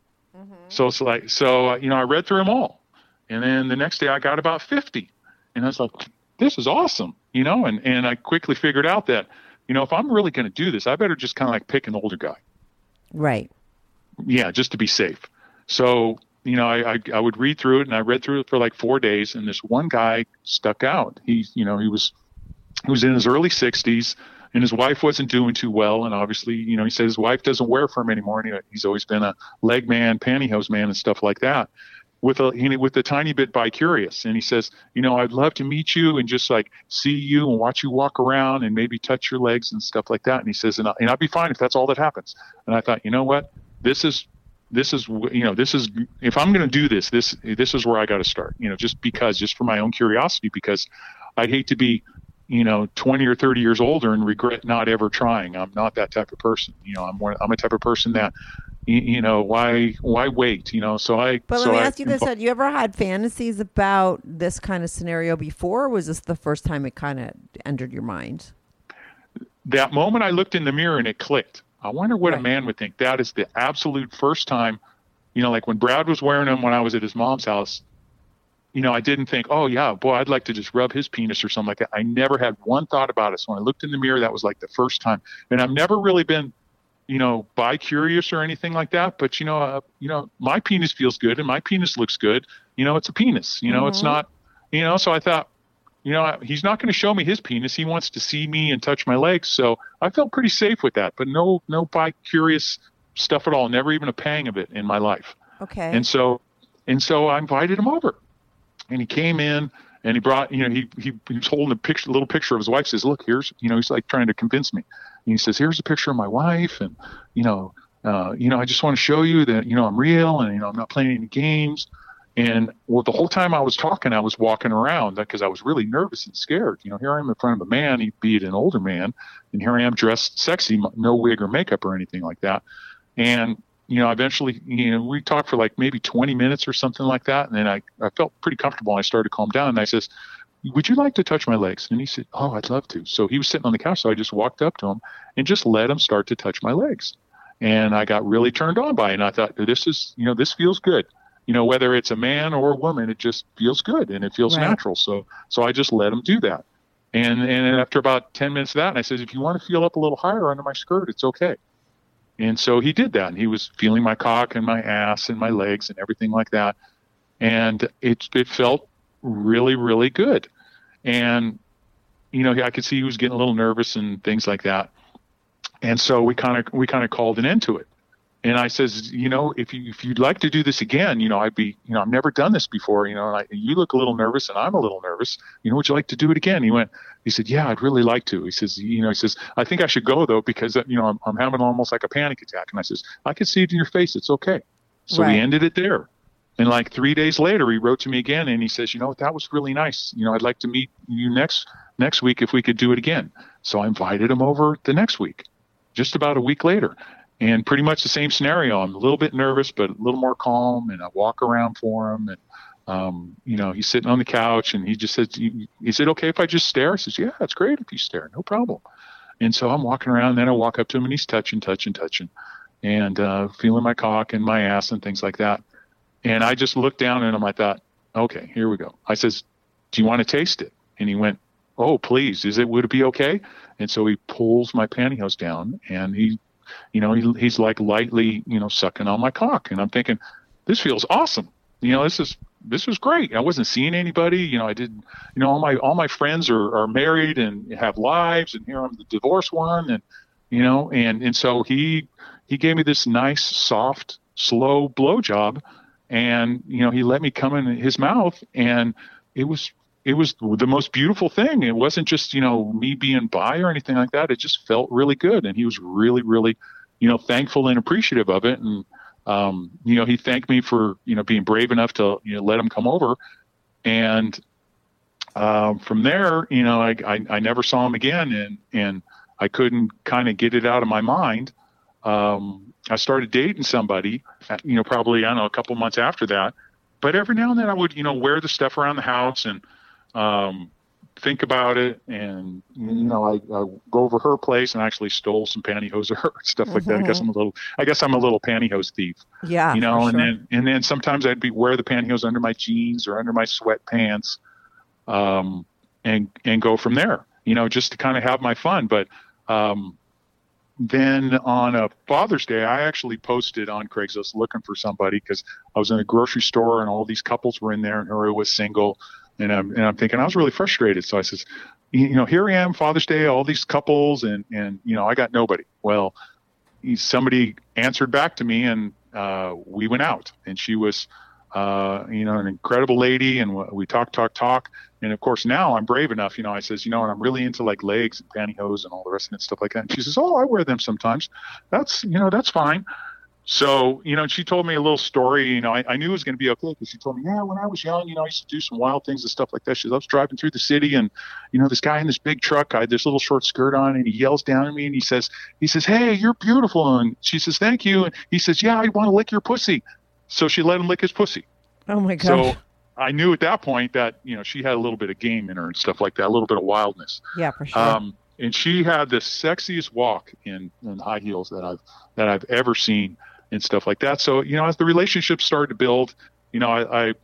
So it's like, so, uh, you know, I read through them all. And then the next day I got about 50. And I was like, this is awesome, you know? And, and I quickly figured out that, you know, if I'm really going to do this, I better just kind of like pick an older guy. Right. Yeah, just to be safe. So, you know, I, I, I would read through it and I read through it for like four days. And this one guy stuck out. He, you know, he was, he was in his early 60s and his wife wasn't doing too well. And obviously, you know, he said his wife doesn't wear for him anymore. And he, he's always been a leg man, pantyhose man, and stuff like that. With a with a tiny bit bi curious, and he says, you know, I'd love to meet you and just like see you and watch you walk around and maybe touch your legs and stuff like that. And he says, and, I, and I'd be fine if that's all that happens. And I thought, you know what, this is this is you know this is if I'm going to do this, this this is where I got to start. You know, just because, just for my own curiosity, because I'd hate to be you know 20 or 30 years older and regret not ever trying i'm not that type of person you know i'm one, i'm a type of person that you, you know why why wait you know so i But so let me I, ask you this: Had you ever had fantasies about this kind of scenario before? Or was this the first time it kind of entered your mind? that moment i looked in the mirror and it clicked i wonder what a man would think that is the absolute first time you know like when brad was wearing them when i was at his mom's house you know i didn't think oh yeah boy i'd like to just rub his penis or something like that i never had one thought about it so when i looked in the mirror that was like the first time and i've never really been you know bi curious or anything like that but you know uh, you know my penis feels good and my penis looks good you know it's a penis you know it's not you know so i thought you know, he's not going to show me his penis. He wants to see me and touch my legs. So I felt pretty safe with that, but no, no bi curious stuff at all. Never even a pang of it in my life. Okay. And so, and so I invited him over and he came in and he brought, you know, he, he, he was holding a picture, a little picture of his wife says, look, here's, you know, he's like trying to convince me. And he says, here's a picture of my wife. And, you know, uh, you know, I just want to show you that, you know, I'm real and, you know, I'm not playing any games. And well, the whole time I was talking, I was walking around because I was really nervous and scared. You know, here I am in front of a man, he be an older man, and here I am dressed sexy, no wig or makeup or anything like that. And you know, eventually, you know, we talked for like maybe 20 minutes or something like that, and then I, I felt pretty comfortable. And I started to calm down, and I says, "Would you like to touch my legs?" And he said, "Oh, I'd love to." So he was sitting on the couch, so I just walked up to him and just let him start to touch my legs. And I got really turned on by it. And I thought, this is, you know, this feels good you know whether it's a man or a woman it just feels good and it feels Right. natural so so i just let him do that and and after about 10 minutes of that and i said if you want to feel up a little higher under my skirt it's okay and so he did that. And he was feeling my cock and my ass and my legs and everything like that. And it it felt really really good. And you know i could see he was getting a little nervous and things like that. And so we kind of we kind of called an end to it and I says, you know, if you if you'd like to do this again, you know, I'd be, you know, I've never done this before, you know, and I, you look a little nervous and I'm a little nervous. You know, would you like to do it again? He went, he said, yeah, I'd really like to. He says, you know, he says, I think I should go though because uh, you know I'm, I'm having almost like a panic attack. And I says, I can see it in your face. It's okay. So Right. we ended it there. And like three days later, he wrote to me again and he says, you know, that was really nice. You know, I'd like to meet you next next week if we could do it again. So I invited him over the next week, just about a week later and pretty much the same scenario. I'm a little bit nervous, but a little more calm, and I walk around for him, and um, you know, he's sitting on the couch, and he just says, "Is it okay if I just stare?" I says, "Yeah, it's great if you stare, no problem." And so I'm walking around, and then I walk up to him, and he's touching, touching, touching, and uh, feeling my cock and my ass and things like that. And I just looked down at him. I thought, "Okay, here we go." I says, "Do you want to taste it?" And he went, "Oh, please. Is it? Would it be okay?" And so he pulls my pantyhose down, and he you know, he, he's like lightly, you know, sucking on my cock, and I'm thinking, this feels awesome. You know, this is this was great. I wasn't seeing anybody. You know, I didn't. You know, all my all my friends are are married and have lives, and here I'm the divorced one, and you know, and and so he he gave me this nice, soft, slow blowjob, and you know, he let me come in his mouth, and it was it was the most beautiful thing. It wasn't just, you know, me being bi or anything like that. It just felt really good. And he was really, really, you know, thankful and appreciative of it. And, um, you know, he thanked me for, you know, being brave enough to, you know, let him come over. And um, from there, you know, I, I, I never saw him again, and and I couldn't kind of get it out of my mind. Um, I started dating somebody, you know, probably I don't know a couple months after that. But every now and then I would, you know, wear the stuff around the house and um, think about it, and you know, I, I go over her place and actually stole some pantyhose or her stuff like that. I guess I'm a little, I guess I'm a little pantyhose thief. Yeah, you know, and sure. then and then sometimes I'd be wear the pantyhose under my jeans or under my sweatpants, um, and and go from there. You know, just to kind of have my fun. But um, then on a Father's Day, I actually posted on Craigslist looking for somebody because I was in a grocery store and all these couples were in there, and Uri was single, and I'm and I'm thinking I was really frustrated. So I says, you know, here I am, Father's Day, all these couples, and and you know, I got nobody. Well, somebody answered back to me, and uh, we went out, and she was, uh, you know, an incredible lady, and we- talked, talk, talk, and of course now I'm brave enough, you know, I says, you know, and I'm really into like legs and pantyhose and all the rest of it, and stuff like that. And she says, oh, I wear them sometimes. That's, you know, that's fine. So, you know, she told me a little story. You know, I, I knew it was going to be okay because she told me, yeah, when I was young, you know, I used to do some wild things and stuff like that. She says, I was driving through the city and, you know, this guy in this big truck, I had this little short skirt on and he yells down at me and he says, he says, hey, you're beautiful. And she says, thank you. And he says, yeah, I want to lick your pussy. So she let him lick his pussy. Oh my God. So I knew at that point that, you know, she had a little bit of game in her and stuff like that, a little bit of wildness. yeah, for sure. Um, and she had the sexiest walk in, in high heels that I've that I've ever seen and stuff like that. So you know, as the relationship started to build, you know, I, I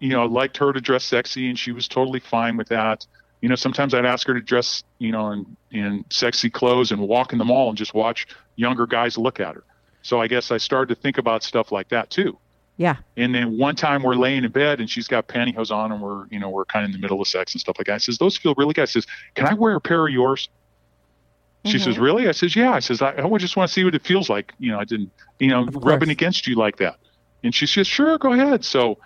you know liked her to dress sexy, and she was totally fine with that. You know, sometimes I'd ask her to dress, you know, in in sexy clothes and walk in the mall and just watch younger guys look at her. So I guess I started to think about stuff like that too. yeah. And then one time we're laying in bed and she's got pantyhose on and we're, you know, we're kind of in the middle of sex and stuff like that. I says, those feel really good. I says, can I wear a pair of yours? She says, mm-hmm. really? I says, yeah. I says, I, oh, I just want to see what it feels like. You know, I didn't, you know, rubbing against you like that. And she says, sure, go ahead. So,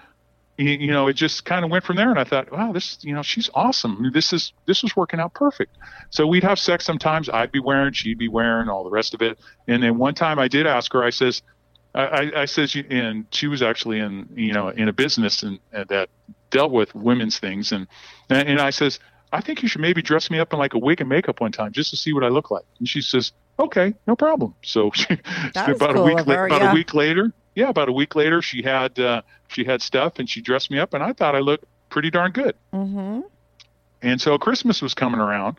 you, know, it just kind of went from there. And I thought, wow, this, you know, she's awesome. This is, this is working out perfect. So we'd have sex sometimes. I'd be wearing, she'd be wearing all the rest of it. And then one time I did ask her, I says, I, I, says, and she was actually in, you know, in a business and, and that dealt with women's things. And, and I says, I think you should maybe dress me up in like a wig and makeup one time just to see what I look like. And she says, okay, no problem. So she, about cool a week, of la- her, about a week later, yeah, about a week later, she had, uh, she had stuff and she dressed me up and I thought I looked pretty darn good. Mm-hmm. And so Christmas was coming around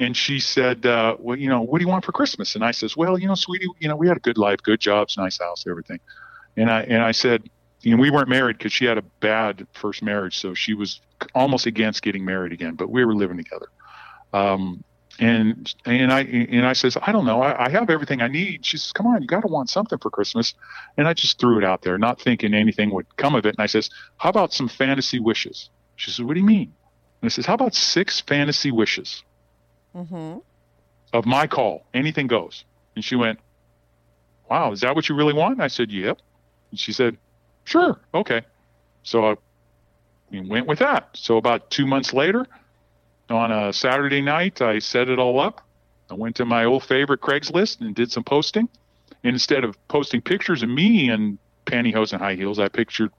and she said, uh, well, you know, what do you want for Christmas? And I says, well, you know, sweetie, you know, we had a good life, good jobs, nice house, everything. And I, and I said, you know, we weren't married because she had a bad first marriage. So she was almost against getting married again, but we were living together. Um, and, and I, and I says, I don't know. I, I have everything I need. She says, come on, you got to want something for Christmas. And I just threw it out there, not thinking anything would come of it. And I says, how about some fantasy wishes? She says, what do you mean? And I says, how about six fantasy wishes Mm-hmm. of my call? Anything goes. And she went, wow, is that what you really want? And I said, yep. And she said, sure. Okay. So I we went with that. So about two months later, on a Saturday night, I set it all up. I went to my old favorite Craigslist and did some posting. And instead of posting pictures of me in pantyhose and high heels, I pictured,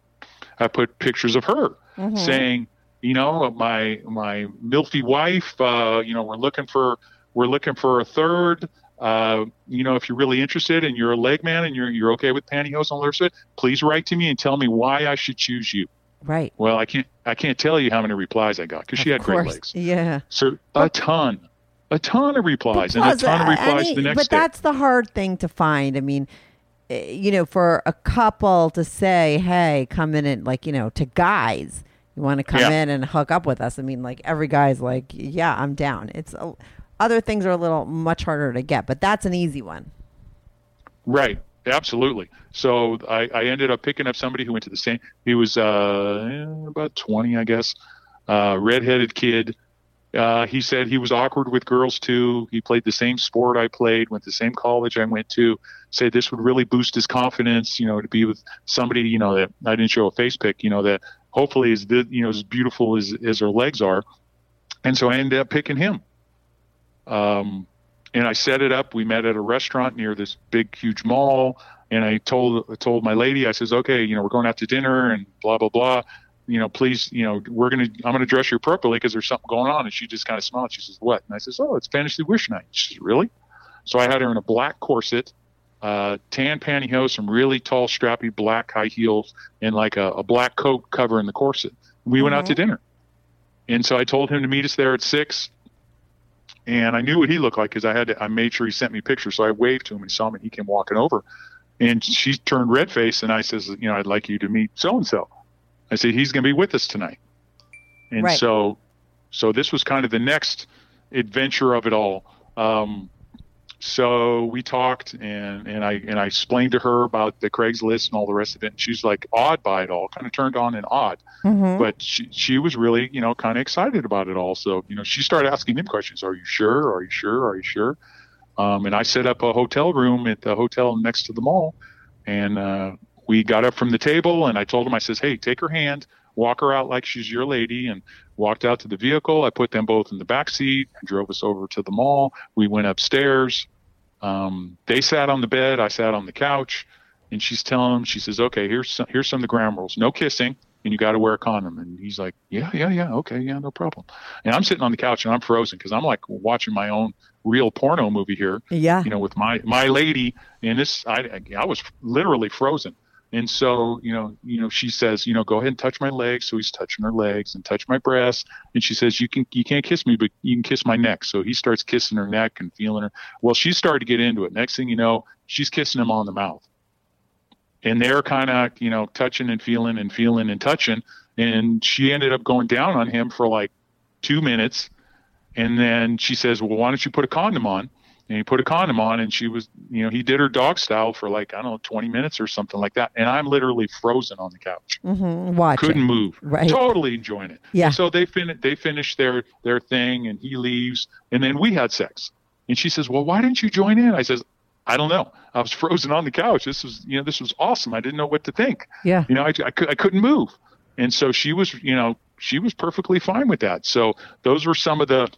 I put pictures of her Mm-hmm. saying, you know, my my milfy wife, uh, you know, we're looking for we're looking for a third. Uh, you know, if you're really interested and you're a leg man and you're you're okay with pantyhose and all the rest of it, please write to me and tell me why I should choose you. Right. Well, I can't I can't tell you how many replies I got because she had great course. legs. Yeah. So a ton, a ton of replies and a ton of uh, replies any- the next year. but day. that's the hard thing to find. I mean, eh, you know, for a couple to say, "Hey, come in and like, you know, to guys, you want to come Yeah. in and hook up with us." I mean, like every guy's like, "Yeah, I'm down." It's a, other things are a little much harder to get, but that's an easy one. Right. Absolutely. So I, I ended up picking up somebody who went to the same. He was uh, about twenty, I guess. Uh, redheaded kid. Uh, he said he was awkward with girls too. He played the same sport I played, went to the same college I went to. Said this would really boost his confidence, you know, to be with somebody, you know, that I didn't show a face pic, you know, that hopefully is you know, as beautiful as as her legs are. And so I ended up picking him. Um, and I set it up. We met at a restaurant near this big, huge mall. And I told told my lady, I says, okay, you know, we're going out to dinner and blah blah blah. you know, please, you know, we're gonna, I'm gonna dress you appropriately because there's something going on. And she just kind of smiled. She says, what? And I says, oh, it's fantasy wish night. She says, really? So I had her in a black corset, uh, tan pantyhose, some really tall, strappy black high heels, and like a, a black coat covering the corset. We went out to dinner. And so I told him to meet us there at six. And I knew what he looked like because I had to, I made sure he sent me pictures. So I waved to him and he saw me. He came walking over, and she turned red face. And I says, you know, I'd like you to meet so and so. I said he's going to be with us tonight. And Right. so, so this was kind of the next adventure of it all. Um, so we talked and, and I and I explained to her about the Craigslist and all the rest of it. And she's like awed by it all, kind of turned on and awed. Mm-hmm. But she she was really, you know, kind of excited about it all. So, you know, she started asking him questions. Are you sure? Are you sure? Are you sure? Um, and I set up a hotel room at the hotel next to the mall. And uh, we got up from the table and I told him, I says, hey, take her hand, walk her out like she's your lady. And walked out to the vehicle. I put them both in the back seat and drove us over to the mall. We went upstairs. Um, they sat on the bed. I sat on the couch. And she's telling him, she says, okay, here's some, here's some of the ground rules. No kissing. And you got to wear a condom. And he's like, yeah, yeah, yeah. Okay. Yeah, no problem. And I'm sitting on the couch and I'm frozen because I'm like watching my own real porno movie here Yeah. you know, with my my lady, and this I I was literally frozen. And so, you know, you know, she says, you know, go ahead and touch my legs. So he's touching her legs and touch my breasts. And she says, you can you can't kiss me, but you can kiss my neck. So he starts kissing her neck and feeling her. Well, she started to get into it. Next thing you know, she's kissing him on the mouth. And they're kind of, you know, touching and feeling and feeling and touching. And she ended up going down on him for like two minutes. And then she says, well, why don't you put a condom on? And he put a condom on and she was you know he did her dog style for like i don't know 20 minutes or something like that and i'm literally frozen on the couch. Mm-hmm. Watch couldn't it. move. Right. totally enjoying it. Yeah. And so they fin- they finished their their thing and he leaves and then we had sex. And she says well why didn't you join in? I says i don't know. I was frozen on the couch. This was you know this was awesome. I didn't know what to think. Yeah. you know I, I, I couldn't move. And so she was you know she was perfectly fine with that. So those were some of the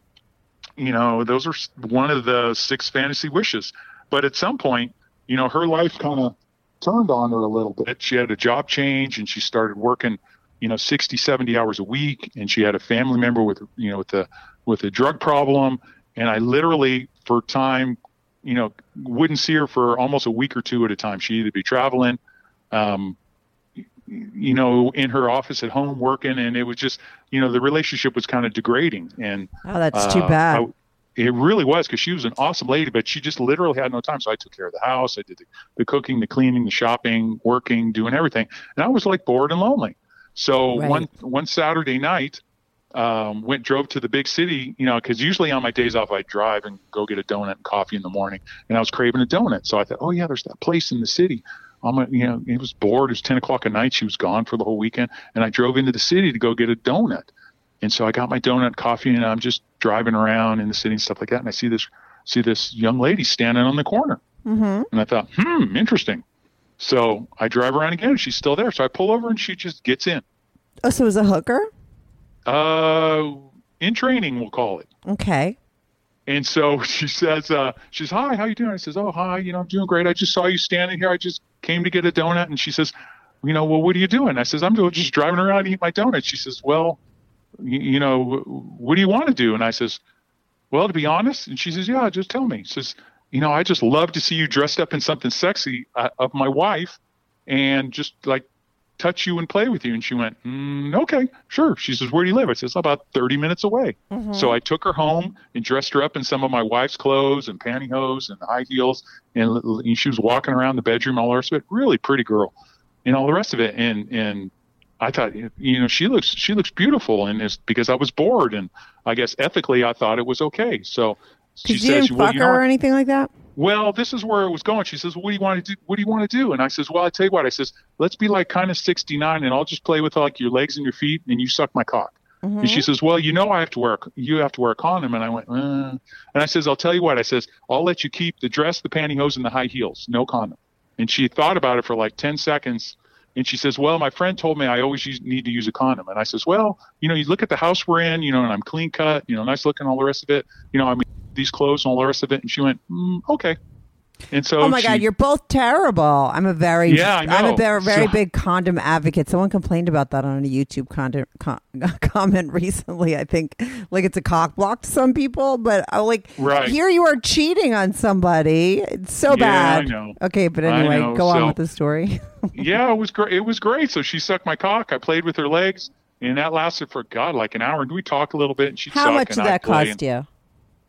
you know those are one of the six fantasy wishes. But at some point you know her life kind of turned on her a little bit. She had a job change and she started working you know 60 70 hours a week and she had a family member with you know with a with a drug problem. And i literally for time you know wouldn't see her for almost a week or two at a time. She'd either be traveling um, you know in her office at home working and it was just you know the relationship was kind of degrading and Oh, that's too uh, bad. I- it really was because she was an awesome lady, but she just literally had no time. So I took care of the house. I did the, the cooking, the cleaning, the shopping, working, doing everything, and I was like bored and lonely. So Right. one one Saturday night, um, went drove to the big city. You know, because usually on my days off I drive and go get a donut and coffee in the morning, and I was craving a donut. So I thought, oh yeah, there's that place in the city. I'm a, you know, it was bored. It was ten o'clock at night. She was gone for the whole weekend, and I drove into the city to go get a donut. And so I got my donut, coffee, and I'm just driving around in the city and stuff like that. And I see this see this young lady standing on the corner, mm-hmm. and I thought, hmm, interesting. So I drive around again, and she's still there. So I pull over, and she just gets in. Oh, so it was a hooker? Uh, in training, we'll call it. Okay. And so she says, uh, she's, hi, how you doing? I says, oh, hi, you know, I'm doing great. I just saw you standing here. I just came to get a donut. And she says, you know, well, what are you doing? I says, I'm just driving around to eat my donut. She says, well, you, you know, what do you want to do? And I says, well, to be honest. And she says, yeah, just tell me. She says, you know, I just love to see you dressed up in something sexy uh, of my wife and just like touch you and play with you. And she went, mm, okay, sure. She says, where do you live? I says, about 30 minutes away. So I took her home and dressed her up in some of my wife's clothes and pantyhose and high heels. And, and she was walking around the bedroom, all the rest of it. Really pretty girl and all the rest of it. And, and I thought, you know, she looks, she looks beautiful. And it's because I was bored and I guess ethically I thought it was okay. So she you says, didn't well, fuck you know her or anything like that? Well, this is where it was going. She says, what do you want to do? What do you want to do? And I says, well, I tell you what, I says, let's be like kind of 69 and I'll just play with like your legs and your feet and you suck my cock. And she says, well, you know, I have to wear, a- you have to wear a condom. And I went, uh. and I says, I'll tell you what, I says, I'll let you keep the dress, the pantyhose and the high heels, no condom. And she thought about it for like 10 seconds. And she says, well, my friend told me I always use, need to use a condom. And I says, well, you know, you look at the house we're in, you know, and I'm clean cut, you know, nice looking, all the rest of it. You know, I mean, these clothes and all the rest of it. And she went, mm, okay. And so Oh my she- God, you're both terrible. I'm a very, Yeah, I am a very, very So- big condom advocate. Someone complained about that on a YouTube condom, con, comment recently. I think like it's a cock block to some people, but I like Right. here you are cheating on somebody. It's so Yeah, bad. I know. Okay, but anyway, go on with the story. yeah, it was great. It was great. So she sucked my cock. I played with her legs, and that lasted for God like an hour. And we talked a little bit. And she How much did that cost you?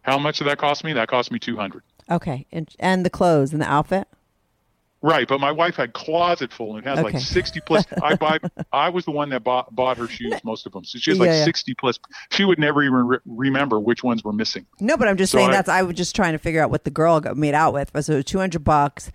How much did that cost me? That cost me two hundred. Okay, and, and the clothes and the outfit. Right, but my wife had closet full and had Okay. like sixty plus. I buy. I was the one that bought bought her shoes, most of them. So she has like Yeah, yeah. sixty plus. She would never even re- remember which ones were missing. No, but I'm just So saying I- that's I was just trying to figure out what the girl got made out with. So it 200 bucks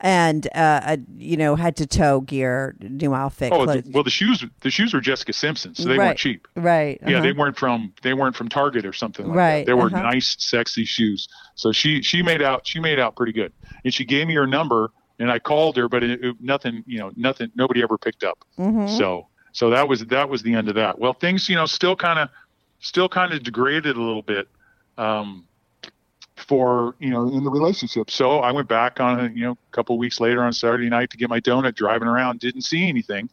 and uh, a you know head to toe gear, new outfit. Oh, clothes. the, well, the shoes the shoes were Jessica Simpson, so they Right. weren't cheap. right? Yeah, uh-huh. they weren't from they weren't from Target or something like Right, that. They were uh-huh. nice, sexy shoes. So she she made out she made out pretty good, and she gave me her number, and I called her, but it, it- nothing you know nothing nobody ever picked up. Mm-hmm. So so that was that was the end of that. Well, things you know still kind of still kind of degraded a little bit. Um, for you know in the relationship so i went back on a you know a couple weeks later on saturday night to get my donut driving around didn't see anything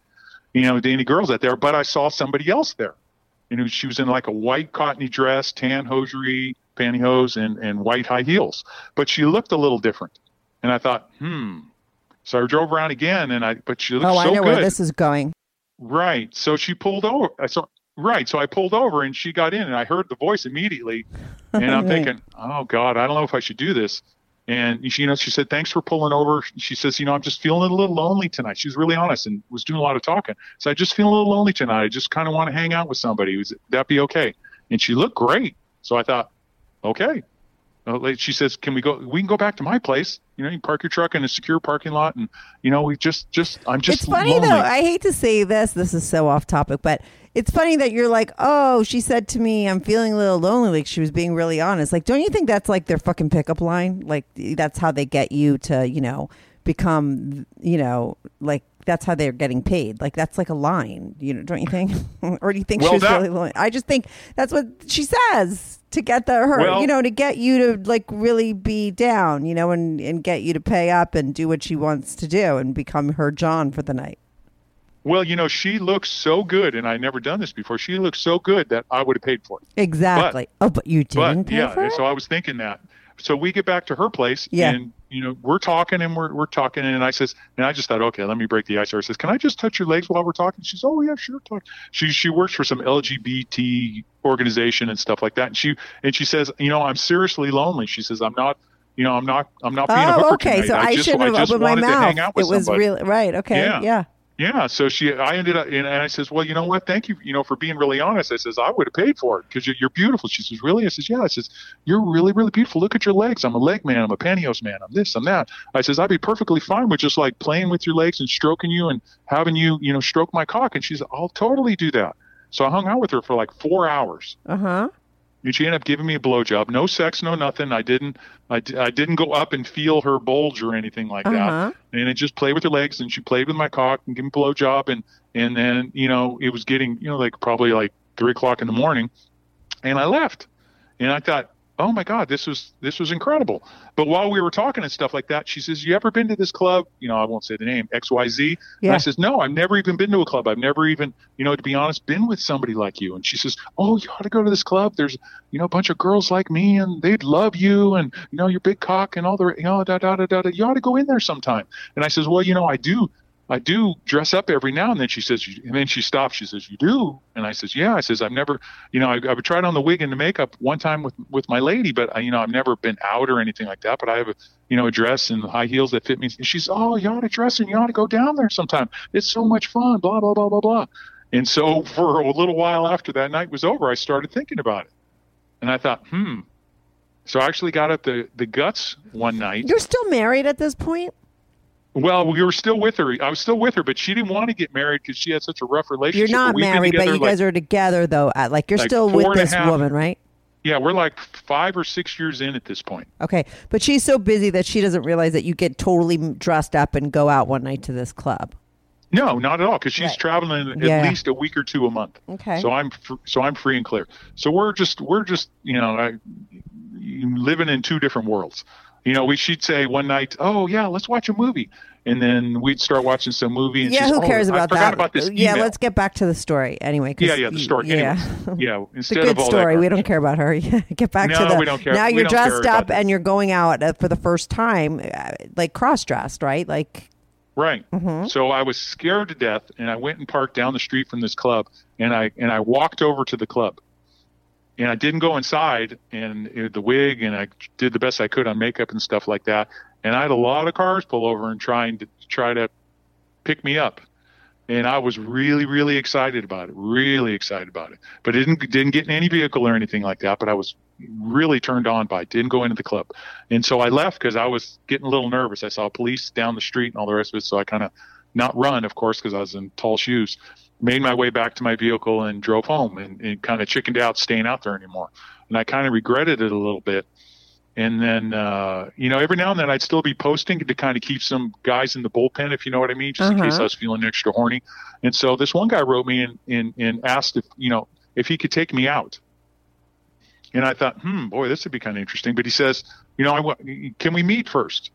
you know any girls out there but i saw somebody else there you know she was in like a white cottony dress tan hosiery pantyhose and and white high heels but she looked a little different and i thought hmm so i drove around again and i but she looked Oh, so I know good where this is going. Right. So she pulled over. I saw. Right. So I pulled over and she got in and I heard the voice immediately. And I'm Right. thinking, oh God, I don't know if I should do this. And she, you know, she said, thanks for pulling over. She says, you know, I'm just feeling a little lonely tonight. She was really honest and was doing a lot of talking. So I just feel a little lonely tonight. I just kind of want to hang out with somebody. Was that be okay? And she looked great. So I thought, okay. Uh, She says, "Can we go? We can go back to my place. You know, you park your truck in a secure parking lot, and you know, we just, just, I'm just." it's funny lonely. though. I hate to say this. This is so off topic, but it's funny that you're like, oh, she said to me, I'm feeling a little lonely. Like she was being really honest. Like, don't you think that's like their fucking pickup line? Like that's how they get you to, you know, become, you know, like that's how they're getting paid. Like that's like a line, you know, don't you think? or do you think she Well, was that- really lonely? I just think that's what she says to get the her, Well- you know, to get you to like really be down, you know, and and get you to pay up and do what she wants to do and become her John for the night. Well, you know, she looks so good, and I never done this before. She looks so good that I would have paid for it. Exactly. oh, but you didn't But pay yeah, for and it? so I was thinking that. So we get back to her place, Yeah. and you know, we're talking and we're we're talking, and I says, and I just thought, okay, let me break the ice. I says, can I just touch your legs while we're talking? She's, oh yeah, sure. Talk. She she works for some LGBT organization and stuff like that, and she and she says, you know, I'm seriously lonely. She says, I'm not. You know, I'm not. I'm not being a oh, hooker okay. tonight. So I, just, shouldn't I have opened my mouth. It was really right. Okay. Yeah. Yeah. Yeah. So she, I ended up, and I says, well, you know what? Thank you, you know, for being really honest. I says, I would have paid for it because you're, you're beautiful. She says, really? I says, yeah. I says, you're really, really beautiful. Look at your legs. I'm a leg man. I'm a pantyhose man. I'm this, I'm that. I says, I'd be perfectly fine with just like playing with your legs and stroking you and having you, you know, stroke my cock. And she's, I'll totally do that. So I hung out with her for like four hours. Uh huh. And she ended up giving me a blowjob. No sex, no nothing. I didn't, I, I didn't go up and feel her bulge or anything like that Uh-huh. and it just played with her legs and she played with my cock and gave me a blowjob and and then you know it was getting you know like probably like three o'clock in the morning and I left and I thought oh my god this was this was incredible. But while we were talking and stuff like that she says you ever been to this club? You know I won't say the name XYZ and I says no I've never even been to a club. I've never even you know to be honest been with somebody like you. And she says oh you ought to go to this club. There's you know a bunch of girls like me and they'd love you and you know your big cock and all the you know da da da da da. You ought to go in there sometime. And I says, well, you know, I do, I do dress up every now and then. She says, and then she stops. She says, you do? And I says, yeah. I says, I've never, you know, I, I've tried on the wig and the makeup one time with with my lady, but I, you know, I've never been out or anything like that. But I have a, you know, a dress and high heels that fit me. And she's, oh, you ought to dress and you ought to go down there sometime. It's so much fun. Blah blah blah blah blah. And so for a little while after that night was over, I started thinking about it, and I thought, hmm. So I actually got up the the guts one night. You're still married at this point? Well, we were still with her. I was still with her, but she didn't want to get married because she had such a rough relationship. You're not We've married, but you like- guys are together though. Like you're like still with this half- woman, right? Yeah, we're like five or six years in at this point. Okay, but she's so busy that she doesn't realize that you get totally dressed up and go out one night to this club. No, not at all, because she's Right. traveling at Yeah. least a week or two a month. Okay. So I'm fr- so I'm free and clear. So we're just we're just you know I, living in two different worlds. You know, we she'd say one night, "Oh yeah, let's watch a movie," and then we'd start watching some movie. And Yeah, who "Oh, cares I about forgot that? About this yeah, email." let's get back to the story anyway. Yeah, yeah, the story. Yeah. Anyways, yeah. It's a good of all story. We don't care about her. get back to No, the. we don't care. Now We you're dressed up and you're going out uh, for the first time, uh, like cross dressed, right? Like, Right. Mm-hmm. So I was scared to death, and I went and parked down the street from this club, and I and I walked over to the club, and I didn't go inside, and uh, the wig, and I did the best I could on makeup and stuff like that, and I had a lot of cars pull over and trying to try to pick me up, and I was really really excited about it, really excited about it, but didn't didn't get in any vehicle or anything like that, but I was really turned on by it. Didn't go into the club, and so I left because I was getting a little nervous. I saw police down the street and all the rest of it, so I kind of not run, of course, because I was in tall shoes. Made my way back to my vehicle and drove home, and, and kind of chickened out staying out there anymore. And I kind of regretted it a little bit. And then, uh, you know, every now and then I'd still be posting to kind of keep some guys in the bullpen, if you know what I mean, just in case Uh-huh. I was feeling extra horny. And so this one guy wrote me and, and, and asked if, you know, if he could take me out. And I thought, hmm, boy, this would be kind of interesting. But he says, you know, I can we meet first?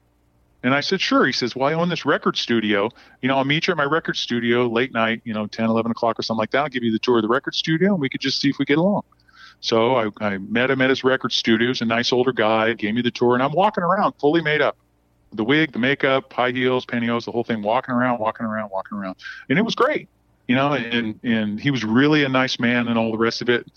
And I said, sure. He says, well, I own this record studio. You know, I'll meet you at my record studio late night, you know, 10, 11 o'clock or something like that. I'll give you the tour of the record studio and we could just see if we get along. So I, I met him at his record studio. He's a nice older guy, gave me the tour, and I'm walking around fully made up. The wig, the makeup, high heels, pantyhose, the whole thing, walking around, walking around, walking around. And it was great. You know, and, and he was really a nice man and all the rest of it.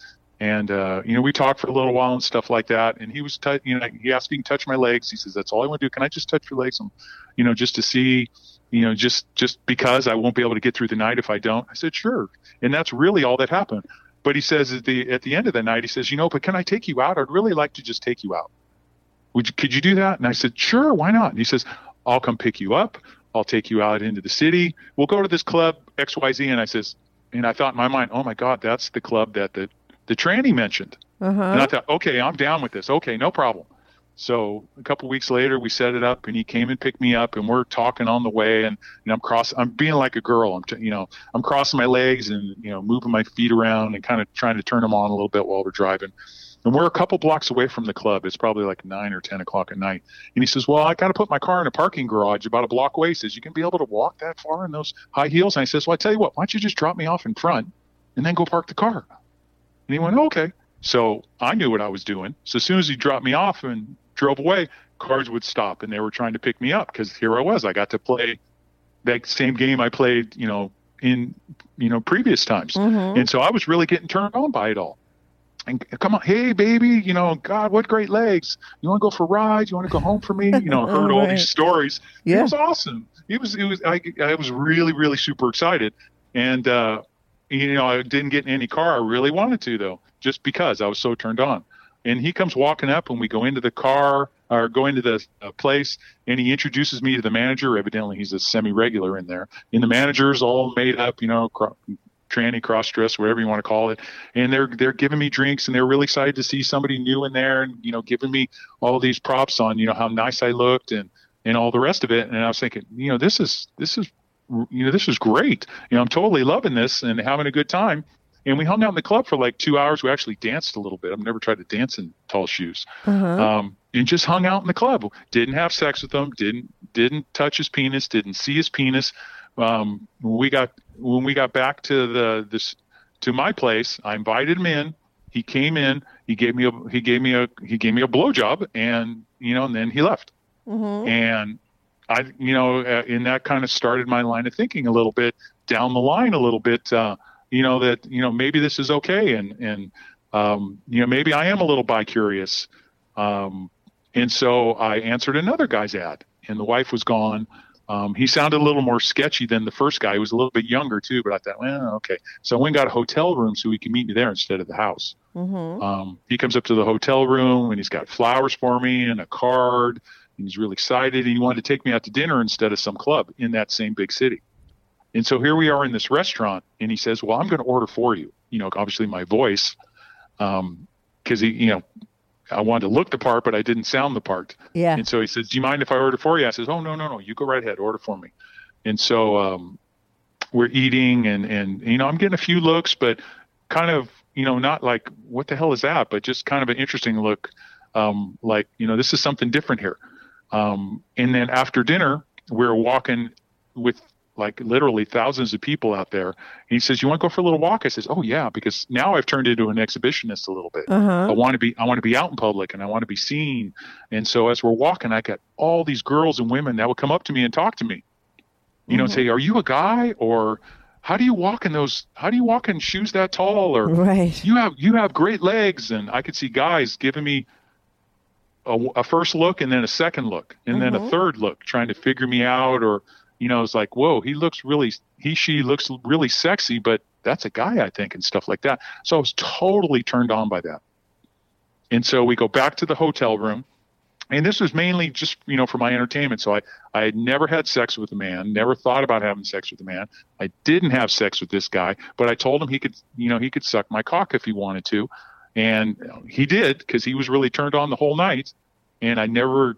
And uh, you know, we talked for a little while and stuff like that. And he was, t- you know, he asked me to touch my legs. He says, "That's all I want to do. Can I just touch your legs?" And, you know, just to see, you know, just just because I won't be able to get through the night if I don't. I said, "Sure." And that's really all that happened. But he says at the at the end of the night, he says, "You know, but can I take you out? I'd really like to just take you out. Would you, could you do that?" And I said, "Sure, why not?" And he says, "I'll come pick you up. I'll take you out into the city. We'll go to this club X Y Z." And I says, and I thought in my mind, "Oh my God, that's the club that the the tranny mentioned." And I uh-huh. thought, okay, I'm down with this. Okay, no problem. So a couple weeks later, we set it up, and he came and picked me up, and we're talking on the way, and, and I'm cross, I'm being like a girl. I'm, t- you know, I'm crossing my legs and you know, moving my feet around and kind of trying to turn them on a little bit while we're driving. And we're a couple blocks away from the club. It's probably like nine or ten o'clock at night. And he says, "Well, I got to put my car in a parking garage about a block away." He says, "You can be able to walk that far in those high heels?" And I says, "Well, I tell you what, why don't you just drop me off in front, and then go park the car?" And he went, "Okay." So I knew what I was doing. So as soon as he dropped me off and drove away, cars would stop and they were trying to pick me up because here I was. I got to play that same game I played, you know, in you know previous times. Mhm. And so I was really getting turned on by it all. And come on, hey baby, you know, God, what great legs! You want to go for rides? You want to go home for me? You know, heard all Right. these stories. It was awesome. It was, it was. I, I was really, really super excited, and uh, you know, I didn't get in any car. I really wanted to though, just because I was so turned on. And he comes walking up, and we go into the car or go into the uh, place, and he introduces me to the manager. Evidently, he's a semi-regular in there. And the manager's all made up, you know, cro- tranny, cross-dress, whatever you want to call it. And they're they're giving me drinks, and they're really excited to see somebody new in there, and you know, giving me all these props on, you know, how nice I looked and and all the rest of it. And I was thinking, you know, this is this is you know, this is great. You know, I'm totally loving this and having a good time. And we hung out in the club for like two hours. We actually danced a little bit. I've never tried to dance in tall shoes. Uh-huh. Um, and just hung out in the club. Didn't have sex with him. Didn't didn't touch his penis. Didn't see his penis. Um, when we got when we got back to the this to my place, I invited him in. He came in. He gave me a he gave me a he gave me a blowjob, and you know, and then he left Mhm. and I, you know, uh, and that kind of started my line of thinking a little bit down the line, a little bit, uh, you know, that you know maybe this is okay, and and um, you know maybe I am a little bi curious, um, and so I answered another guy's ad, and the wife was gone. Um, he sounded a little more sketchy than the first guy. He was a little bit younger too, but I thought, well, okay. So I went and got a hotel room so he could meet me there instead of the house. Mhm. Um, he comes up to the hotel room and he's got flowers for me and a card. And he's really excited. And he wanted to take me out to dinner instead of some club in that same big city. And so here we are in this restaurant, and he says, "Well, I'm going to order for you." You know, obviously my voice, because he, you know, I wanted to look the part, but I didn't sound the part. Yeah. And so he says, "Do you mind if I order for you?" I says, "Oh no, no, no. You go right ahead. Order for me." And so um, we're eating, and and you know, I'm getting a few looks, but kind of, you know, not like what the hell is that, but just kind of an interesting look, um, like you know, this is something different here. Um, and then after dinner, we are walking with like literally thousands of people out there. And he says, "You want to go for a little walk?" I says, "Oh yeah," because now I've turned into an exhibitionist a little bit. Uh-huh. I want to be I want to be out in public and I want to be seen. And so as we're walking, I got all these girls and women that would come up to me and talk to me. You know, and say, "Are you a guy?" or "How do you walk in those? How do you walk in shoes that tall?" or Right. you have you have great legs and i could see guys giving me a, a first look and then a second look and then a mm-hmm. third look trying to figure me out or you know it's like whoa he looks really he she looks really sexy but that's a guy i think and stuff like that. So i was totally turned on by that. And so we go back to the hotel room. And this was mainly just you know for my entertainment. So i i had never had sex with a man never thought about having sex with a man. I didn't have sex with this guy but i told him he could you know he could suck my cock if he wanted to and he did because he was really turned on the whole night. And i never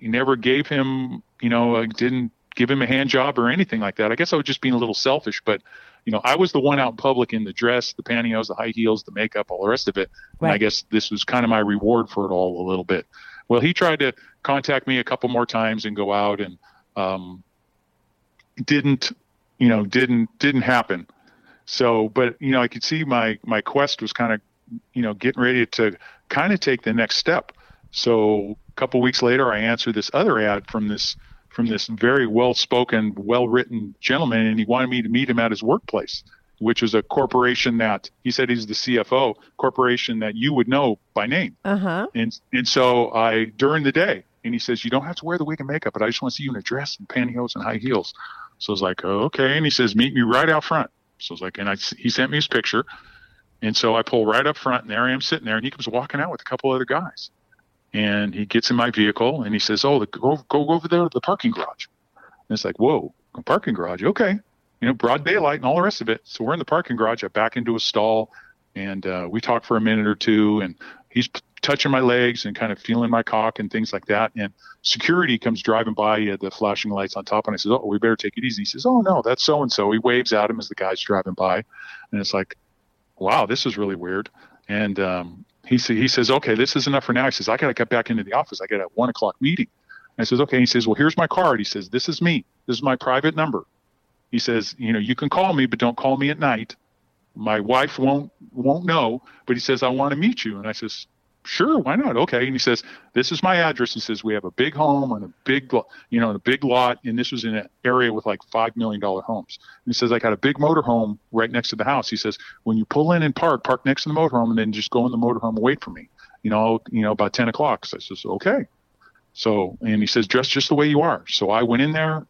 never gave him you know I didn't give him a hand job or anything like that. I guess i was just being a little selfish but you know i was the one out in public in the dress the pantyhose the high heels the makeup all the rest of it. And i guess this was kind of my reward for it all a little bit. Well, he tried to contact me a couple more times and go out and um, didn't, you know, didn't didn't happen. So, but you know, I could see my my quest was kind of, you know, getting ready to kind of take the next step. So, a couple weeks later, I answered this other ad from this from this very well spoken, well written gentleman, and he wanted me to meet him at his workplace, which is a corporation that he said he's the CFO corporation that you would know by name. Uh huh. And and so I during the day, and he says you don't have to wear the wig and makeup, but I just want to see you in a dress and pantyhose and high heels. So I was like, oh, okay. And he says meet me right out front. So I was like, and I he sent me his picture, and so I pull right up front, and there I am sitting there, and he comes walking out with a couple other guys, and he gets in my vehicle, and he says, oh, the, go go over there to the parking garage. And it's like, whoa, parking garage, okay. You know, broad daylight and all the rest of it. So we're in the parking garage. I back into a stall, and uh, we talk for a minute or two, and he's touching my legs and kind of feeling my cock and things like that. And security comes driving by, uh, the flashing lights on top, and I says, "Oh, we better take it easy." He says, "Oh no, that's so and so." He waves at him as the guy's driving by, and it's like, "Wow, this is really weird." And um, he sa- he says, "Okay, this is enough for now." He says, "I got to get back into the office. I got a one o'clock meeting." I says, "Okay." He says, "Well, here's my card." He says, "This is me. This is my private number." He says, "You know, you can call me, but don't call me at night." my wife won't won't know but he says i want to meet you and i says sure why not? Okay. And he says this is my address. He says we have a big home and a big you know a big lot and this was in an area with like five million dollar homes. And he says i got a big motor home right next to the house. He says when you pull in and park park next to the motor home and then just go in the motor home and wait for me you know you know about 10 o'clock. So i says okay. So and he says dress just the way you are. So i went in there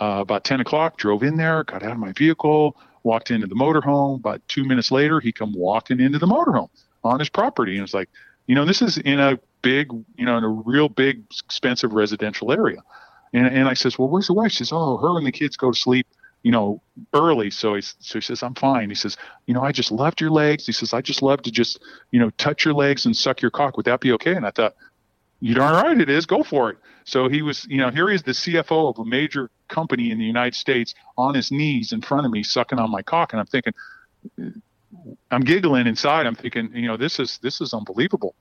uh, about 10 o'clock drove in there got out of my vehicle walked into the motorhome. About two minutes later, he come walking into the motorhome on his property, and it's like, you know, this is in a big, you know, in a real big, expensive residential area. And and I says, well, where's the wife? She says, oh, her and the kids go to sleep, you know, early. So he so he says, I'm fine. He says, you know, I just loved your legs. He says, I just love to just, you know, touch your legs and suck your cock. Would that be okay? And I thought, you darn right it is. Go for it. So he was, you know, here he is, the CFO of a major company in the United States, on his knees in front of me, sucking on my cock, and I'm thinking, I'm giggling inside. I'm thinking, you know, this is this is unbelievable.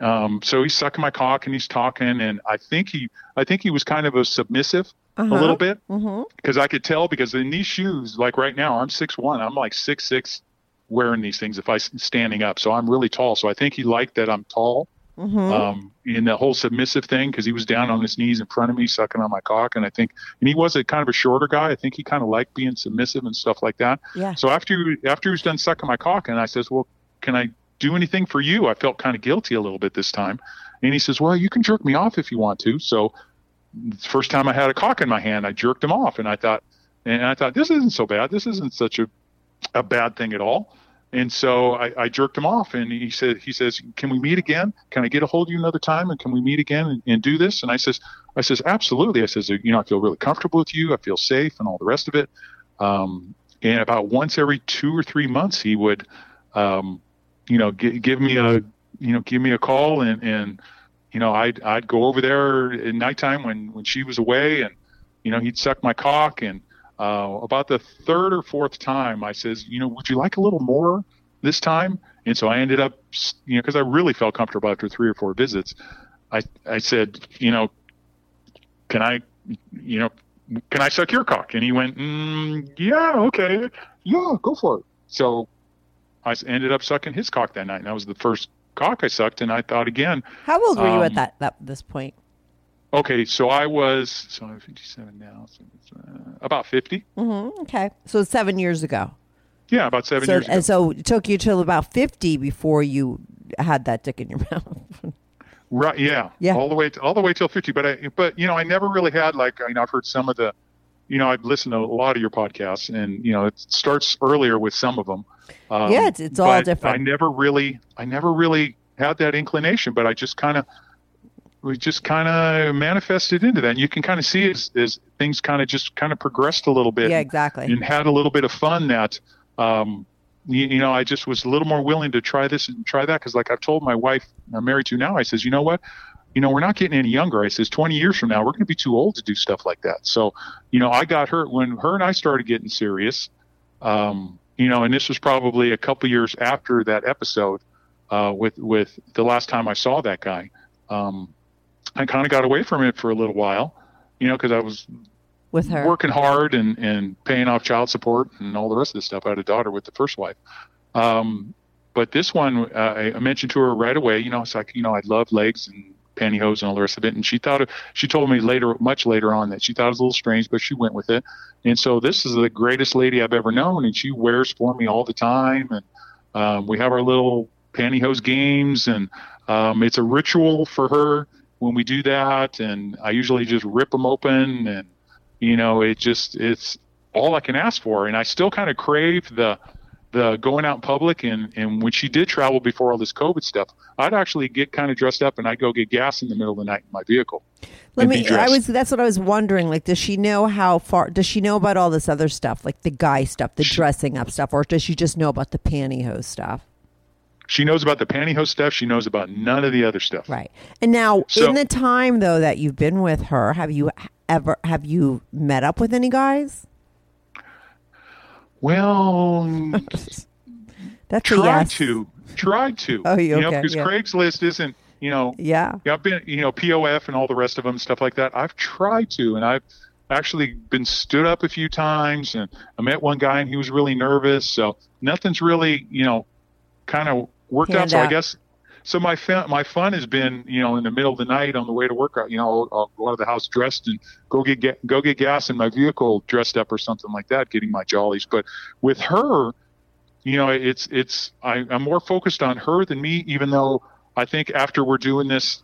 Um, so he's sucking my cock and he's talking, and I think he, I think he was kind of a submissive Uh-huh. a little bit Mm-hmm. because I could tell because in these shoes, like right now, I'm six one. I'm like six six wearing these things if I standing up. So I'm really tall. So I think he liked that I'm tall Mm-hmm. um, in the whole submissive thing because he was down on his knees in front of me, sucking on my cock, and I think, and he was a kind of a shorter guy. I think he kind of liked being submissive and stuff like that. yeah. So after after he was done sucking my cock, and I says, "Well, can I do anything for you?" I felt kind of guilty a little bit this time, and he says, "Well, you can jerk me off if you want to." So the first time I had a cock in my hand, I jerked him off, and I thought, and I thought this isn't so bad. This isn't such a a bad thing at all. And so I, I jerked him off, and he said, he says, "Can we meet again? Can I get a hold of you another time, and can we meet again and, and do this?" And I says, "I says absolutely." I says, "You know, I feel really comfortable with you. I feel safe, and all the rest of it." Um, and about once every two or three months, he would, um, you know, gi- give me a, you know, give me a call, and and you know, I'd I'd go over there at nighttime when when she was away, and you know, he'd suck my cock, and uh, about the third or fourth time, I says, you know, would you like a little more this time? And so I ended up, you know, because I really felt comfortable after three or four visits. I I said, you know, can I, you know, can I suck your cock? And he went, mm, yeah, okay, yeah, go for it. So I ended up sucking his cock that night, and that was the first cock I sucked. And I thought again, How old were you at Um, that, that this point? Okay, so I was so I'm 57 now, so it's, uh, about 50. hmm Okay, so seven years ago. Yeah, about seven So years ago. and so it took you till about fifty before you had that dick in your mouth. Right. Yeah. Yeah. All the way, all the way till fifty. But I, but you know, I never really had like, I mean, I've heard some of the, you know, I've listened to a lot of your podcasts, and you know, it starts earlier with some of them. Um, Yeah, it's- it's all different. I never really, I never really had that inclination, but I just kind of, we just kind of manifested into that. And you can kind of see as, as things kind of just kind of progressed a little bit. yeah, exactly. and had a little bit of fun that um, you, you know i just was a little more willing to try this and try that because like i've told my wife i'm married to now i says you know what you know we're not getting any younger i says 20 years from now we're going to be too old to do stuff like that so you know i got her when her and i started getting serious um, you know and this was probably a couple years after that episode uh, with with the last time i saw that guy um, i kind of got away from it for a little while you know because i was With her, working hard and, and paying off child support and all the rest of the stuff. I had a daughter with the first wife. Um, but this one, uh, I mentioned to her right away, you know, it's like, you know, I love legs and pantyhose and all the rest of it. And she thought, she told me later, much later on that she thought it was a little strange, but she went with it. And so this is the greatest lady I've ever known. And she wears for me all the time. And, um, we have our little pantyhose games and, um, it's a ritual for her when we do that. And I usually just rip them open and, you know, it just it's all I can ask for. And I still kind of crave the the going out in public and and when she did travel before all this COVID stuff, I'd actually get kind of dressed up and I'd go get gas in the middle of the night in my vehicle. Let me. I was. That's what I was wondering. Like, does she know how far? Does she know about all this other stuff, like the guy stuff, the dressing up stuff, or does she just know about the pantyhose stuff? She knows about the pantyhose stuff. She knows about none of the other stuff. Right. And now, So- in the time though that you've been with her, have you ever have you met up with any guys? Well, That's tried yes. to, tried to. Oh, you- you know, because yeah. Craigslist isn't, you know, Yeah. Yeah, I've been, you know, POF and all the rest of them, stuff like that. I've tried to, and I've actually been stood up a few times, and I met one guy, and he was really nervous. So nothing's really, you know, kind of worked out. So I guess, so my fun, my fun has been, you know, in the middle of the night on the way to work, you know, I'll go out of the house dressed and go get, get go get gas in my vehicle, dressed up or something like that, getting my jollies. But with her, you know, it's it's I, I'm more focused on her than me, even though I think after we're doing this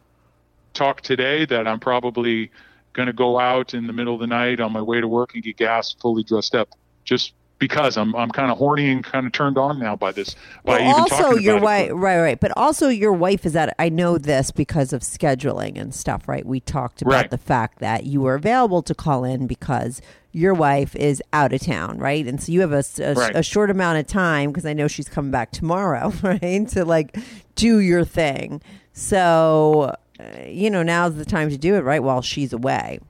talk today that I'm probably going to go out in the middle of the night on my way to work and get gas fully dressed up just because I'm I'm kind of horny and kind of turned on now by this by Well, even also your wife, right, right, but also your wife is at. I know this because of scheduling and stuff, right? We talked about Right. the fact that you were available to call in because your wife is out of town, right? And so you have a, a Right. a short amount of time because I know she's coming back tomorrow, right? To like do your thing. So, uh, you know, now's the time to do it, right? While she's away.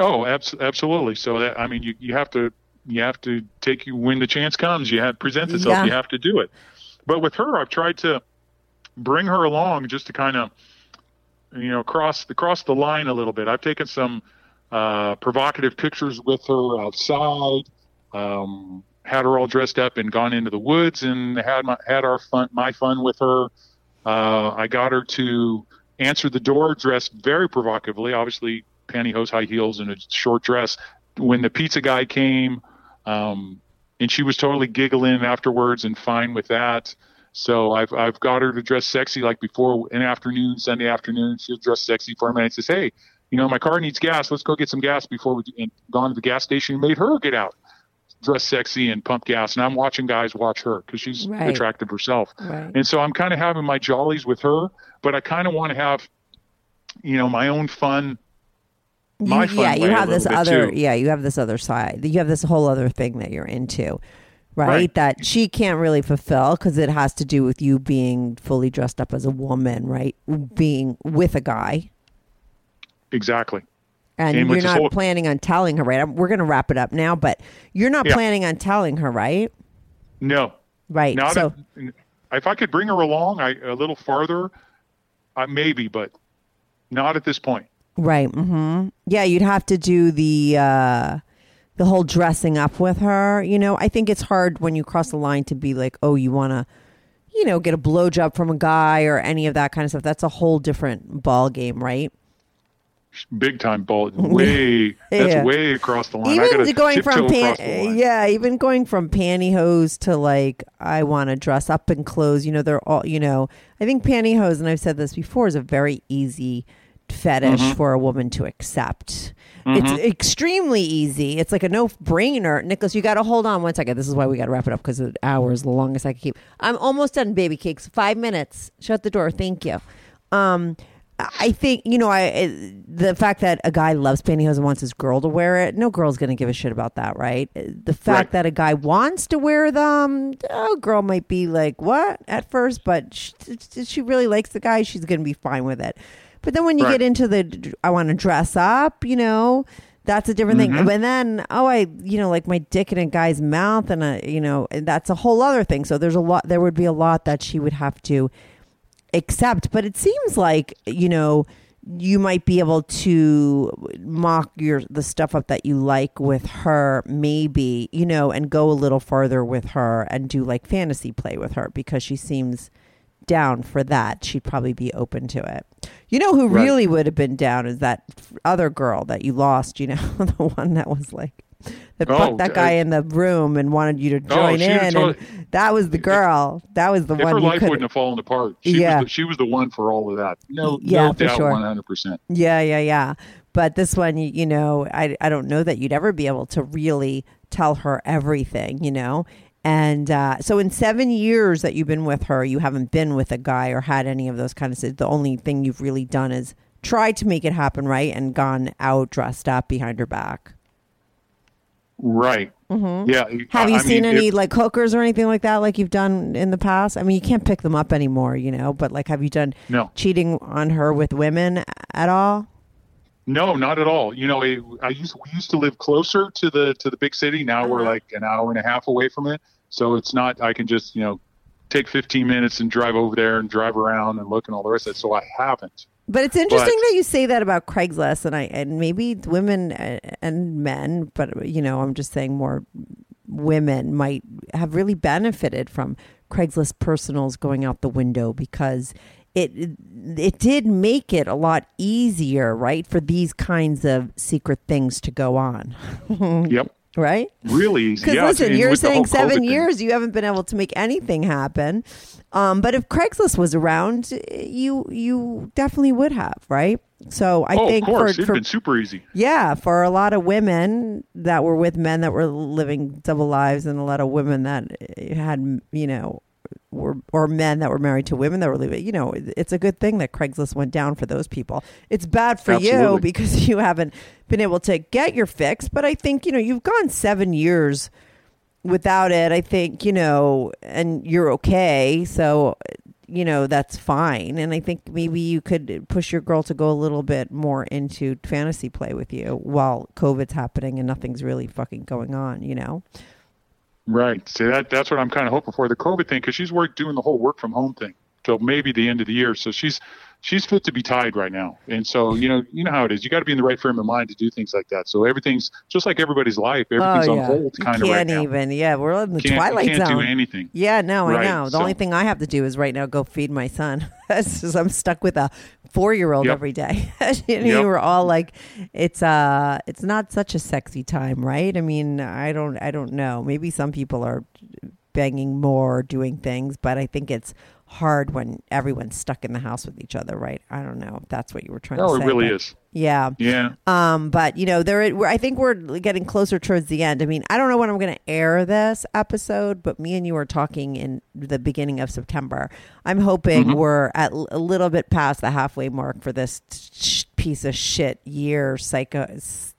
Oh, abs- absolutely. So that I mean, you, you have to you have to take you when the chance comes. You have presents itself. Yeah. You have to do it. But with her, I've tried to bring her along just to kind of you know cross the cross the line a little bit. I've taken some uh, provocative pictures with her outside. Um, had her all dressed up and gone into the woods and had my had our fun my fun with her. Uh, I got her to answer the door dressed very provocatively, obviously pantyhose, high heels, and a short dress. When the pizza guy came, um, and she was totally giggling afterwards and fine with that. So I've I've got her to dress sexy like before in afternoon, Sunday afternoon. She'll dress sexy for me and says, "Hey, you know my car needs gas. Let's go get some gas before we." do-" And gone to the gas station and made her get out, dress sexy and pump gas. And I'm watching guys watch her because she's Right. attractive herself. Right. And so I'm kind of having my jollies with her, but I kind of want to have, you know, my own fun. My you, yeah, you a have this other yeah, you have this other side. You have this whole other thing that you're into. Right? Right. That she can't really fulfill because it has to do with you being fully dressed up as a woman, right? Being with a guy. Exactly. And, And you're not whole- planning on telling her, right? We're going to wrap it up now, but you're not Yeah. planning on telling her, right? No, Right. not so, if, if I could bring her along I, a little farther, uh, maybe, but not at this point. Right. Mm-hmm. Yeah, you'd have to do the uh the whole dressing up with her. You know, I think it's hard when you cross the line to be like, oh, you want to, you know, get a blowjob from a guy or any of that kind of stuff. That's a whole different ball game, right? Big time ball. Way that's Yeah. way across the line. Even going from pan- across the line. yeah, even going from pantyhose to like I want to dress up in clothes. You know, they're all you know. I think pantyhose, and I've said this before, is a very easy fetish Mm-hmm. for a woman to accept. It's extremely easy. It's like a no brainer. Nicholas, you got to hold on one second. This is why we got to wrap it up because the hour is the longest I can keep. I'm almost done, baby cakes. Five minutes. Shut the door. Thank you. Um, I think you know I the fact that a guy loves pantyhose and wants his girl to wear it. No girl's gonna give a shit about that, right? The fact Right. that a guy wants to wear them, a girl might be like, "What?" at first, but she, she really likes the guy. She's gonna be fine with it. But then when you Right. get into the, I want to dress up, you know, that's a different thing. Mm-hmm. And then, oh, I, you know, like my dick in a guy's mouth, and a, you know, and that's a whole other thing. So there's a lot. There would be a lot that she would have to accept. But it seems like you know you might be able to mock your the stuff up that you like with her, maybe you know, and go a little farther with her and do like fantasy play with her because she seems down for that. She'd probably be open to it. You know who Right. really would have been down is that other girl that you lost. You know, the one that was like. That Oh, fucked that guy I- in the room and wanted you to Oh, join she in. and totally- that was the girl. That was the If one her life wouldn't have fallen apart, she Yeah. was the, she was the one for all of that. No, Yeah, no for doubt, sure. one hundred percent. Yeah, yeah, yeah. But this one, you, you know, I, I don't know that you'd ever be able to really tell her everything, you know? And uh, so, in seven years that you've been with her, you haven't been with a guy or had any of those kind of. The only thing you've really done is tried to make it happen, right? And gone out dressed up behind her back. Right. Mm-hmm. Yeah. Have you I seen mean, any like hookers or anything like that, like you've done in the past? I mean, you can't pick them up anymore, you know. But like, have you done No. cheating on her with women at all? No, not at all. You know, it, I used we used to live closer to the to the big city. Now we're Uh-huh. like an hour and a half away from it, so it's not. I can just you know take 15 minutes and drive over there and drive around and look and all the rest of it. So I haven't. But it's interesting But- that you say that about Craigslist, and I and maybe women uh, and men, but you know, I'm just saying more women might have really benefited from Craigslist personals going out the window because it it did make it a lot easier, right, for these kinds of secret things to go on, Yep. right? Really easy. Because Yeah, listen, you're saying COVID seven thing. years you haven't been able to make anything happen. Um, but if Craigslist was around, you you definitely would have, right? So I oh, think of course, for been super easy. yeah, for a lot of women that were with men that were living double lives, and a lot of women that eh, had you know were or men that were married to women that were leaving. You know, it's a good thing that Craigslist went down for those people. It's bad for you because you haven't been able to get your fix. But I think you know you've gone seven years without it. I think you know, and you're okay. So you know that's fine and i think maybe you could push your girl to go a little bit more into fantasy play with you while covid's happening and nothing's really fucking going on you know Right. So that that's what I'm kind of hoping for the COVID thing because she's work doing the whole work from home thing till maybe the end of the year. So she's she's fit to be tied right now. And so you know you know how it is. You got to be in the right frame of mind to do things like that. So everything's just like everybody's life. Oh, everything's on hold Oh, you kind of right can't now. even yeah we're in the Can't, twilight can't zone do anything. yeah no i know the so- only thing i have to do is right now go feed my son i'm stuck with a four-year-old Yep. every day you know, Yep. we're all like it's uh it's not such a sexy time right i mean i don't i don't know maybe some people are banging more doing things but i think it's hard when everyone's stuck in the house with each other right i don't know if that's what you were trying No, to it say really but- is. yeah Yeah. um, but you know, there. I think we're getting closer towards the end. I mean, I don't know when I'm going to air this episode, but me and you are talking in the beginning of September. I'm hoping Mm-hmm. we're at l- a little bit past the halfway mark for this piece of shit year psycho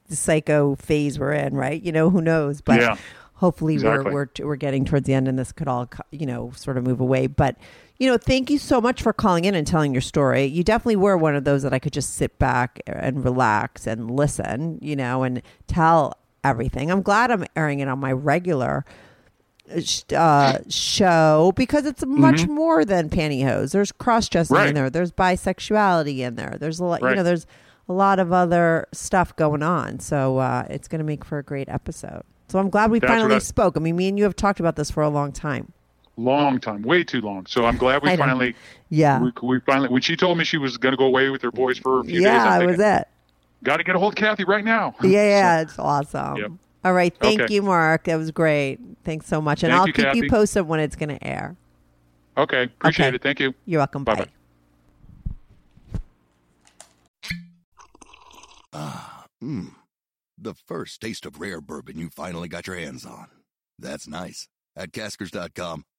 psycho phase we're in. Right? You know, who knows? But Yeah. hopefully Exactly. we're, we're we're getting towards the end, and this could all you know sort of move away. But you know, thank you so much for calling in and telling your story. You definitely were one of those that I could just sit back and relax and listen, you know, and tell everything. I'm glad I'm airing it on my regular uh, show because it's much more than pantyhose. There's cross dressing in Mm-hmm. There. There's bisexuality in there. There's a lot, you know, there's a lot of other stuff going on. So uh, it's going to make for a great episode. So I'm glad we That's finally I- spoke. I mean, me and you have talked about this for a long time. Long time, way too long. So I'm glad we I finally, Yeah. we, we finally, when she told me she was going to go away with her boys for a few yeah, days, I I'm was thinking, it. got to get a hold of Kathy right now. Yeah, yeah, it's awesome. Yep. All right, thank Okay. you, Mark. That was great. Thanks so much, and Thank I'll you, keep you posted when it's going to air. Okay, appreciate Okay. it. Thank you. You're welcome. Bye-bye. Bye. Mmm. The first taste of rare bourbon you finally got your hands on. That's nice. At Caskers.com,